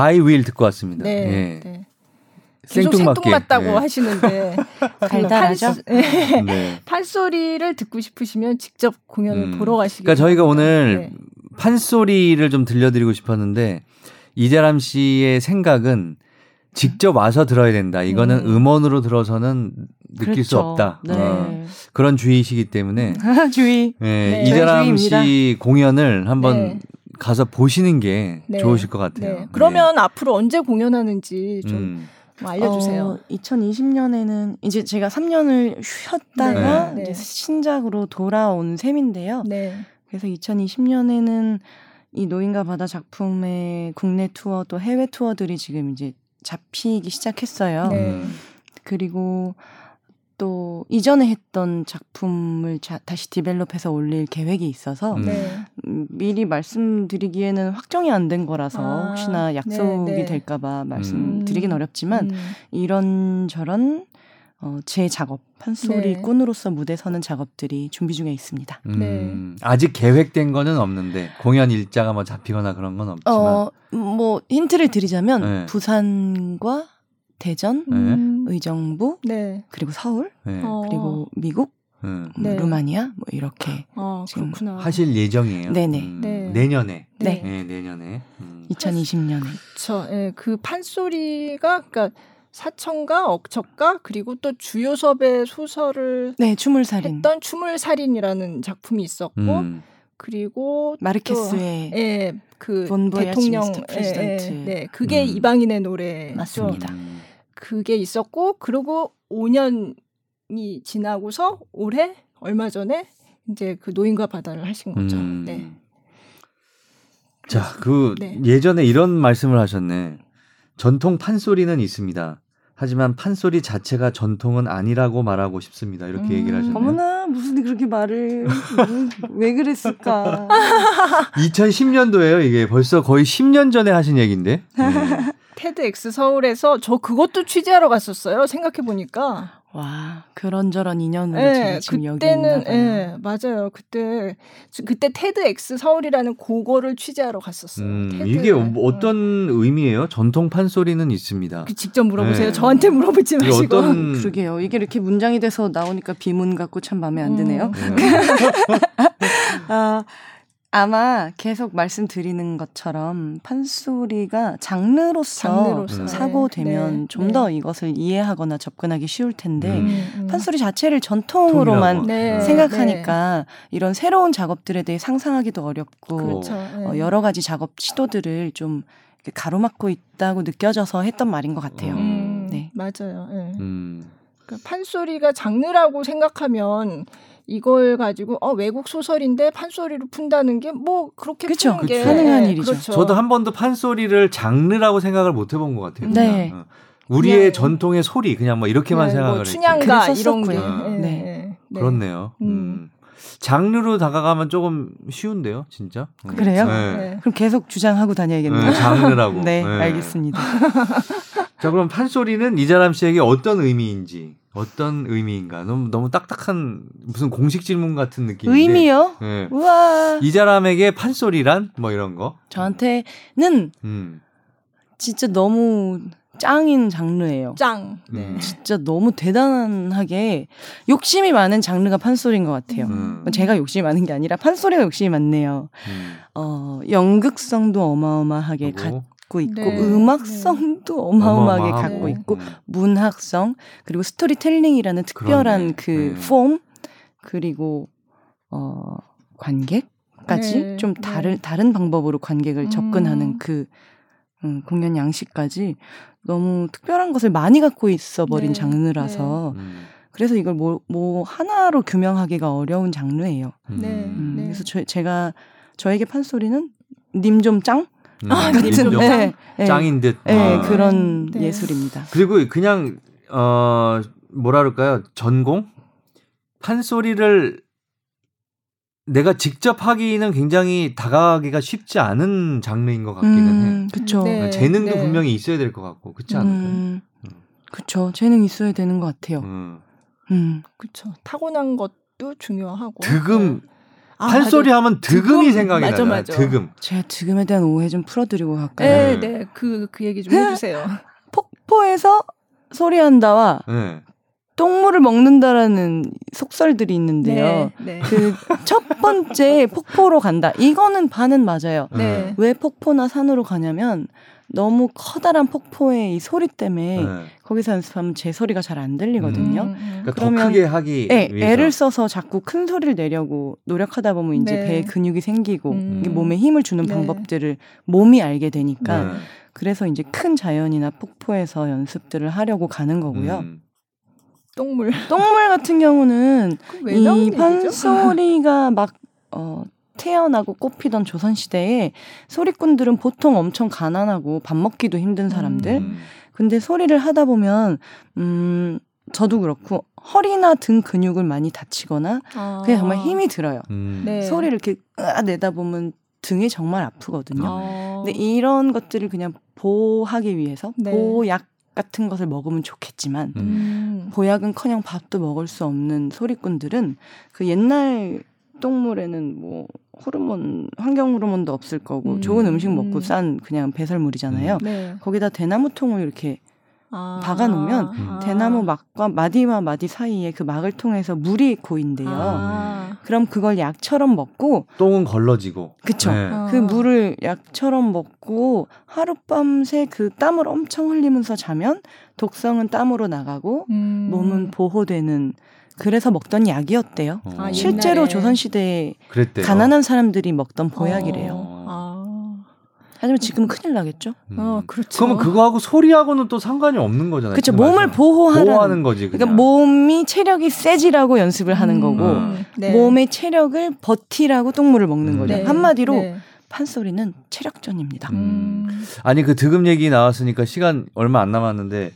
A: I will 듣고 왔습니다.
B: 네.
A: 예.
B: 네. 계속 생뚱맞다고 *laughs* 네. 하시는데
C: 달달하죠.
B: 네. 네. 판소리를 듣고 싶으시면 직접 공연을 음. 보러 가시기.
A: 그러니까 저희가 오늘 네. 판소리를 좀 들려드리고 싶었는데 이재람 씨의 생각은 직접 와서 들어야 된다. 이거는 음. 음원으로 들어서는 느낄 그렇죠. 수 없다. 네. 어, 그런 주의이시기 때문에 *laughs*
C: 주의.
A: 네, 이재람 씨 공연을 한번 네. 가서 보시는 게 네. 좋으실 것 같아요. 네.
B: 그러면 앞으로 언제 공연하는지 좀 음. 뭐 알려주세요. 어,
C: 2020년에는 이제 제가 3년을 쉬었다가 네. 이제 신작으로 돌아온 셈인데요. 네. 그래서 2020년에는 이 노인과 바다 작품의 국내 투어 또 해외 투어들이 지금 이제 잡히기 시작했어요. 네. 그리고 또 이전에 했던 작품을 자, 다시 디벨롭해서 올릴 계획이 있어서 음. 네. 음, 미리 말씀드리기에는 확정이 안 된 거라서 아, 혹시나 약속이 네, 네. 될까봐 말씀드리긴 음. 어렵지만 음. 이런 저런 어, 제 작업 판소리꾼으로서 네. 무대 서는 작업들이 준비 중에 있습니다. 음,
A: 네. 아직 계획된 거는 없는데 공연 일자가 뭐 잡히거나 그런 건 없지만 어,
C: 뭐 힌트를 드리자면 네. 부산과 대전, 네. 의정부, 네. 그리고 서울, 네. 어. 그리고 미국, 음. 네. 루마니아 뭐 이렇게
B: 아, 지금 그렇구나.
A: 하실 예정이에요.
C: 네네. 음, 네.
A: 내년에. 네. 네 내년에.
C: 음. 2020년에.
B: 그렇죠. 예, 그 판소리가 그러니까 사천가, 억척가 그리고 또 주요섭의 소설을
C: 네, 추물살인.
B: 했던 추물살인이라는 작품이 있었고 음. 그리고
C: 마르케스의
B: 예, 그 대통령 예, 예, 네, 그게 음. 이방인의 노래
C: 맞습니다. 음.
B: 그게 있었고 그리고 5년이 지나고서 올해 얼마 전에 이제 그 노인과 바다를 하신 거죠. 음. 네.
A: 자, 그 네. 예전에 이런 말씀을 하셨네. 전통 판소리는 있습니다. 하지만 판소리 자체가 전통은 아니라고 말하고 싶습니다. 이렇게 음, 얘기를 하셨네요.
C: 어머나 무슨 그렇게 말을 왜 그랬을까?
A: 2010년도에요. 이게 벌써 거의 10년 전에 하신 얘기인데. 네. *laughs*
B: 테드엑스 서울에서 저 그것도 취재하러 갔었어요. 생각해 보니까.
C: 와 그런저런 인연으로 네, 지금
B: 그때는, 여기 있나 네, 맞아요. 그때 그때 테드엑스 서울이라는 고거를 취재하러 갔었어요. 음,
A: 이게 어, 어떤 의미예요? 전통 판소리는 있습니다.
B: 그 직접 물어보세요. 네. 저한테 물어보지 마시고. 어떤... *laughs*
C: 그러게요. 이게 이렇게 문장이 돼서 나오니까 비문 같고 참 마음에 안 드네요. 음. *laughs* 아, 아마 계속 말씀드리는 것처럼 판소리가 장르로서, 장르로서. 사고되면 네. 좀더 네. 이것을 이해하거나 접근하기 쉬울 텐데 음, 음. 판소리 자체를 전통으로만 네. 생각하니까 네. 이런 새로운 작업들에 대해 상상하기도 어렵고 그렇죠. 어, 네. 여러 가지 작업 시도들을 좀 가로막고 있다고 느껴져서 했던 말인 것 같아요.
B: 음, 네. 맞아요. 음. 그러니까 판소리가 장르라고 생각하면 이걸 가지고 어 외국 소설인데 판소리로 푼다는 게 뭐 그렇게
C: 그쵸,
B: 푸는 게
C: 가능한 네, 일이죠.
B: 그렇죠.
A: 저도 한 번도 판소리를 장르라고 생각을 못 해본 것 같아요. 네. 어. 우리의 네. 전통의 소리 그냥 뭐 이렇게만 네, 생각을 뭐
B: 춘향가 이런 게
C: 네.
A: 네. 그렇네요. 음. 음. 장르로 다가가면 조금 쉬운데요, 진짜.
C: 음. 그래요? 네. 그럼 계속 주장하고 다녀야겠네요. 네,
A: 장르라고. *laughs*
C: 네, 알겠습니다. *laughs*
A: 자, 그럼 판소리는 이자람 씨에게 어떤 의미인지 어떤 의미인가? 너무 너무 딱딱한 무슨 공식 질문 같은 느낌인데.
C: 의미요? 네. 우와.
A: 이자람에게 판소리란 뭐 이런 거?
C: 저한테는 음. 진짜 너무 짱인 장르예요.
B: 짱.
C: 네. 진짜 너무 대단하게 욕심이 많은 장르가 판소리인 것 같아요. 음. 제가 욕심이 많은 게 아니라 판소리가 욕심이 많네요. 음. 어, 연극성도 어마어마하게 가, 갖고 있고 네. 음악성도 네. 어마어마하게 어마어마하고. 갖고 있고 음. 문학성 그리고 스토리텔링이라는 특별한 그러네. 그 네. 폼 그리고 어 관객까지 네. 좀 네. 다른 다른 방법으로 관객을 음. 접근하는 그 음, 공연 양식까지 너무 특별한 것을 많이 갖고 있어 버린 네. 장르라서 음. 그래서 이걸 뭐, 뭐 하나로 규명하기가 어려운 장르예요. 음. 음, 그래서 저, 제가 저에게 판소리는 님 좀 짱?
A: 음, 아, 그렇죠. 네, 짱인 듯.
C: 네, 아. 그런 네. 예술입니다.
A: 그리고 그냥 어 뭐라 그럴까요? 전공 판소리를 내가 직접 하기는 굉장히 다가가기가 쉽지 않은 장르인 것 같기는 음, 해.
C: 그렇죠. 네,
A: 재능도 네. 분명히 있어야 될 것 같고, 그렇지 않을까요? 음,
C: 음. 그렇죠. 재능 있어야 되는 것 같아요. 음,
B: 음. 그렇죠. 타고난 것도 중요하고.
A: 득음. 네. 아, 판소리 하면 득음이 득음, 생각이 나요. 맞아. 득음.
C: 제가 득음에 대한 오해 좀 풀어드리고 갈까요?
B: 네, 네. 그, 그 얘기 좀 해주세요. *laughs*
C: 폭포에서 소리한다와 네. 똥물을 먹는다라는 속설들이 있는데요. 네, 네. 그첫 번째 폭포로 간다. 이거는 반은 맞아요. 네. 왜 폭포나 산으로 가냐면 너무 커다란 폭포의 이 소리 때문에 네. 거기서 연습하면 제 소리가 잘 안 들리거든요. 음, 음.
A: 그러니까 그러면 크게 하기
C: 네, 애를 써서 자꾸 큰 소리를 내려고 노력하다 보면 이제 네. 배에 근육이 생기고 음. 몸에 힘을 주는 네. 방법들을 몸이 알게 되니까 네. 그래서 이제 큰 자연이나 폭포에서 연습들을 하려고 가는 거고요. 음.
B: 똥물.
C: 똥물 같은 경우는 이 판소리가 막 어, 태어나고 꽃피던 조선 시대에 소리꾼들은 보통 엄청 가난하고 밥 먹기도 힘든 사람들. 음. 근데 소리를 하다 보면 음 저도 그렇고 허리나 등 근육을 많이 다치거나 아. 그게 정말 힘이 들어요. 음. 네. 소리를 이렇게 으아 내다 보면 등이 정말 아프거든요. 아. 근데 이런 것들을 그냥 보호하기 위해서 네. 보약 같은 것을 먹으면 좋겠지만 음. 보약은커녕 밥도 먹을 수 없는 소리꾼들은 그 옛날 똥물에는 뭐 호르몬 환경 호르몬도 없을 거고 음. 좋은 음식 먹고 싼 그냥 배설물이잖아요. 네. 거기다 대나무 통을 이렇게 아. 박아놓으면 아. 대나무 막과 마디와 마디 사이에 그 막을 통해서 물이 고인데요. 아. 그럼 그걸 약처럼 먹고
A: 똥은 걸러지고
C: 그쵸. 네. 그 물을 약처럼 먹고 하룻밤새 그 땀을 엄청 흘리면서 자면 독성은 땀으로 나가고 음. 몸은 보호되는 그래서 먹던 약이었대요. 어. 실제로 조선 시대에 가난한 사람들이 먹던 보약이래요. 어. 하지만 지금 은 큰일 나겠죠.
B: 음. 어, 그렇죠.
A: 그러면 그거하고 소리하고는 또 상관이 없는 거잖아요.
C: 그렇죠. 몸을 보호하는,
A: 보호하는 거지.
C: 그냥. 그러니까 몸이 체력이 세지라고 연습을 하는 음. 거고 음. 네. 몸의 체력을 버티라고 똥물을 먹는 음. 거죠. 네. 한마디로 네. 판소리는 체력전입니다. 음.
A: 아니 그 득음 얘기 나왔으니까 시간 얼마 안 남았는데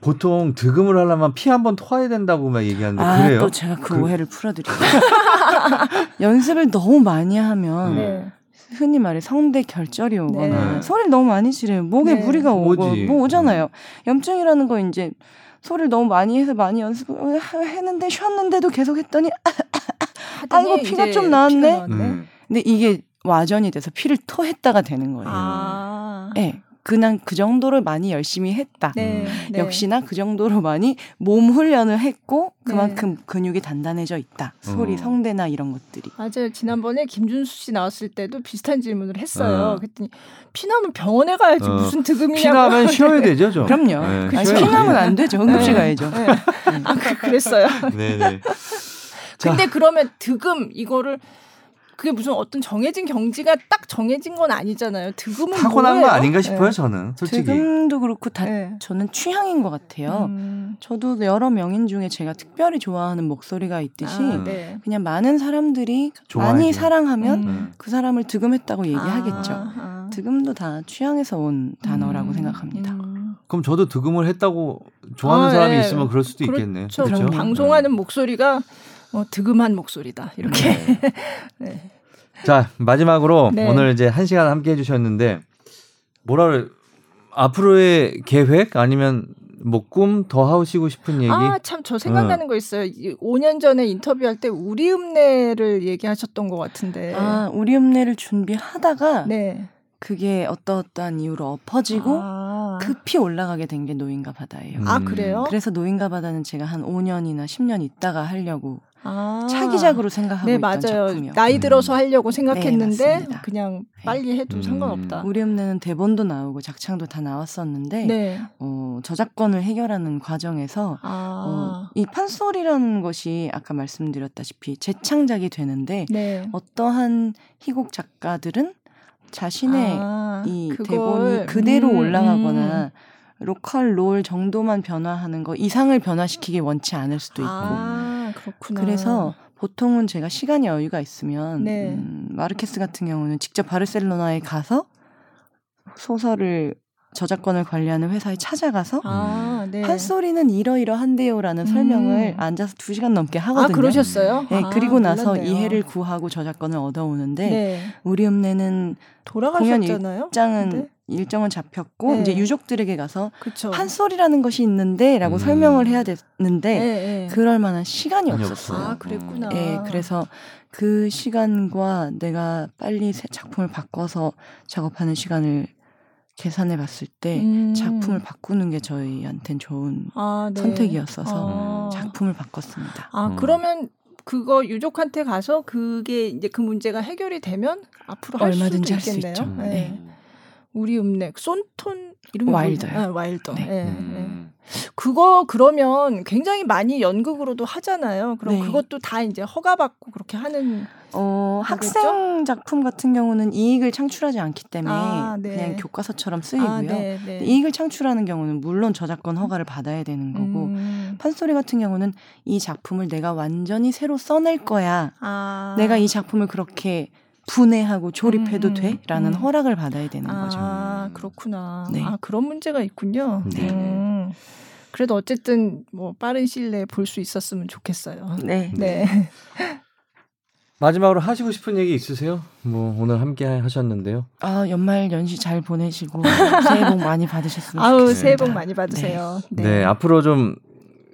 A: 보통 득음을 하려면 피 한 번 토해야 된다고 막 얘기하는데 아, 그래요?
C: 또 제가 그, 그... 오해를 풀어드릴게요. *laughs* 연습을 너무 많이 하면 네. 흔히 말해 성대 결절이 오거나 네. 소리를 너무 많이 지르면 목에 네. 무리가 오고 오지. 뭐 오잖아요. 염증이라는 거 이제 소리를 너무 많이 해서 많이 연습 했는데 쉬었는데도 계속 했더니 아이고 피가 좀 나왔네. 음. 근데 이게 와전이 돼서 피를 토했다가 되는 거예요. 아. 네. 그냥 그 정도로 많이 열심히 했다. 네, 음. 네. 역시나 그 정도로 많이 몸 훈련을 했고 그만큼 네. 근육이 단단해져 있다. 소리, 어. 성대나 이런 것들이.
B: 맞아요. 지난번에 김준수 씨 나왔을 때도 비슷한 질문을 했어요. 어. 그랬더니 피나면 병원에 가야지 어. 무슨 득음이냐고.
A: 피나면 *laughs* 쉬어야 되죠, 좀.
C: 그럼요. 네, 아니, 피나면 안 되죠. 응급실 네. 가야죠. 네.
B: 아, 그, 그랬어요. 네네. *laughs* 근데 그러면 득음 이거를 그게 무슨 어떤 정해진 경지가 딱 정해진 건 아니잖아요. 득음은
A: 타고난
B: 뭐예요?
A: 거 아닌가 싶어요, 네. 저는. 솔직히.
C: 득음도 그렇고 다 네. 저는 취향인 것 같아요. 음. 저도 여러 명인 중에 제가 특별히 좋아하는 목소리가 있듯이 아, 네. 그냥 많은 사람들이 좋아해요. 많이 사랑하면 음. 그 사람을 득음했다고 얘기하겠죠. 아, 아. 득음도 다 취향에서 온 단어라고 음. 생각합니다. 음.
A: 그럼 저도 득음을 했다고 좋아하는 아, 사람이 네. 있으면 그럴 수도 그렇죠. 있겠네.
B: 그렇죠. 방송하는 목소리가 어, 득음한 목소리다. 이렇게. 네. *laughs*
A: 네. 자, 마지막으로 네. 오늘 이제 한 시간 함께 해주셨는데, 뭐라, 앞으로의 계획 아니면 뭐 꿈 더 하시고 싶은 얘기?
B: 아, 참, 저 생각나는 어. 거 있어요. 5년 전에 인터뷰할 때 우리 읍내를 얘기하셨던 것 같은데.
C: 아, 우리 읍내를 준비하다가. 네. 그게 어떠어떠한 이유로 엎어지고 아. 급히 올라가게 된 게 노인가 바다예요.
B: 아, 그래요?
C: 그래서 노인가 바다는 제가 한 5년이나 10년 있다가 하려고 아. 차기작으로 생각하고 네, 있던 맞아요. 작품이요.
B: 나이 들어서 음. 하려고 생각했는데 네, 그냥 네. 빨리 해도 음. 상관없다.
C: 우리 읍내는 대본도 나오고 작창도 다 나왔었는데 네. 어, 저작권을 해결하는 과정에서 아. 어, 이 판소리라는 것이 아까 말씀드렸다시피 재창작이 되는데 네. 어떠한 희곡 작가들은 자신의 아, 이 그걸, 대본이 그대로 음, 올라가거나 음. 로컬 롤 정도만 변화하는 거 이상을 변화시키기 원치 않을 수도 있고 아, 그렇구나. 그래서 보통은 제가 시간이 여유가 있으면 네. 음, 마르케스 같은 경우는 직접 바르셀로나에 가서 소설을 저작권을 관리하는 회사에 찾아가서
B: 아, 네.
C: 판소리는 이러이러한데요라는 음. 설명을 앉아서 두 시간 넘게 하거든요.
B: 아, 그러셨어요?
C: 네,
B: 아,
C: 그리고 나서
B: 몰랐네요.
C: 이해를 구하고 저작권을 얻어오는데
B: 네.
C: 우리 읍내는
B: 돌아가셨잖아요.
C: 일장은
B: 네.
C: 일정은 잡혔고
B: 네.
C: 이제 유족들에게 가서
B: 그쵸.
C: 판소리라는 것이 있는데라고
A: 음.
C: 설명을 해야 됐는데
B: 네, 네.
C: 그럴 만한 시간이 없었어요.
B: 아, 그랬구나.
C: 예, 그래서 그 시간과 내가 빨리 새 작품을 바꿔서 작업하는 시간을 계산해 봤을 때
B: 음.
C: 작품을 바꾸는 게 저희한텐 좋은
B: 아, 네.
C: 선택이었어서
B: 아.
C: 작품을 바꿨습니다.
B: 아,
A: 음.
B: 그러면 그거 유족한테 가서 그게 이제 그 문제가 해결이 되면 앞으로 할
C: 얼마든지
B: 수도
C: 할수
B: 있겠네요.
C: 있죠.
B: 네.
C: 네.
B: 우리 읍내 쏜톤 이름이
C: 와일더요.
B: 뭐예요? 아, 와일더.
C: 네.
B: 네. 네.
A: 음.
B: 그거 그러면 굉장히 많이 연극으로도 하잖아요. 그럼
C: 네.
B: 그것도 다 이제 허가받고 그렇게 하는
C: 어? 학생 작품 같은 경우는 이익을 창출하지 않기 때문에
B: 아, 네.
C: 그냥 교과서처럼 쓰이고요.
B: 아, 네, 네.
C: 이익을 창출하는 경우는 물론 저작권 허가를 받아야 되는 거고
B: 음.
C: 판소리 같은 경우는 이 작품을 내가 완전히 새로 써낼 거야.
B: 아.
C: 내가 이 작품을 그렇게 분해하고 조립해도
B: 음,
C: 돼? 라는
B: 음.
C: 허락을 받아야 되는 거죠.
B: 아, 그렇구나.
C: 네.
B: 아, 그런 문제가 있군요.
C: 네.
B: 음. 그래도 어쨌든 뭐 빠른 시일 내에 볼 수 있었으면 좋겠어요.
C: 네.
B: 네. *laughs*
A: 마지막으로 하시고 싶은 얘기 있으세요? 뭐 오늘 함께 하셨는데요.
C: 아, 연말 연시 잘 보내시고 *laughs* 새해 복 많이 받으셨으면
B: 아우,
C: 좋겠습니다.
B: 새해 복 많이 받으세요.
A: 네. 앞으로 좀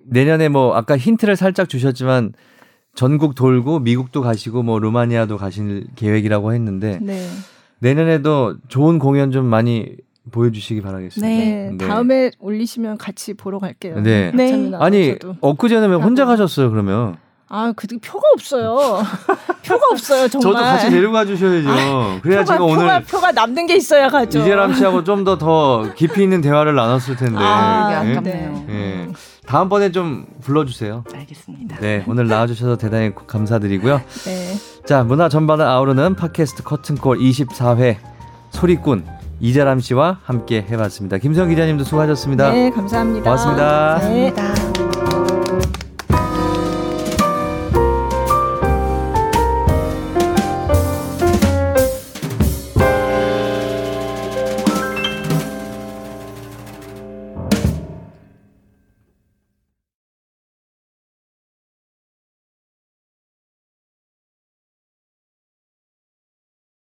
A: 내년에 뭐 아까 힌트를 살짝 주셨지만 전국 돌고 미국도 가시고 뭐 루마니아도 가실 계획이라고 했는데
B: 네.
A: 내년에도 좋은 공연 좀 많이 보여주시기 바라겠습니다.
B: 네.
A: 네.
B: 다음에 올리시면 같이 보러 갈게요.
A: 네.
C: 네.
A: 아니. 엊그제는 왜 혼자. 가셨어요 그러면?
B: 아, 그 표가 없어요. *laughs* 표가 없어요, 정말.
A: 저도 같이 데려가 주셔야죠. 그래야
B: 표가,
A: 제가 오늘
B: 표가, 표가 남는 게 있어야 가죠.
A: 이재람 씨하고 좀 더 더 깊이 있는 대화를 나눴을 텐데.
B: 아,
C: 되게
A: 예?
C: 아깝네요.
A: 예. 다음번에 좀 불러주세요.
C: 알겠습니다.
A: 네, 오늘 나와주셔서 대단히 감사드리고요.
B: 네.
A: 자, 문화 전반을 아우르는 팟캐스트 커튼콜 24회 소리꾼 이재람 씨와 함께 해봤습니다. 김성 기자님도 수고하셨습니다.
B: 네, 감사합니다.
A: 고맙습니다.
B: 네.
C: 감사합니다.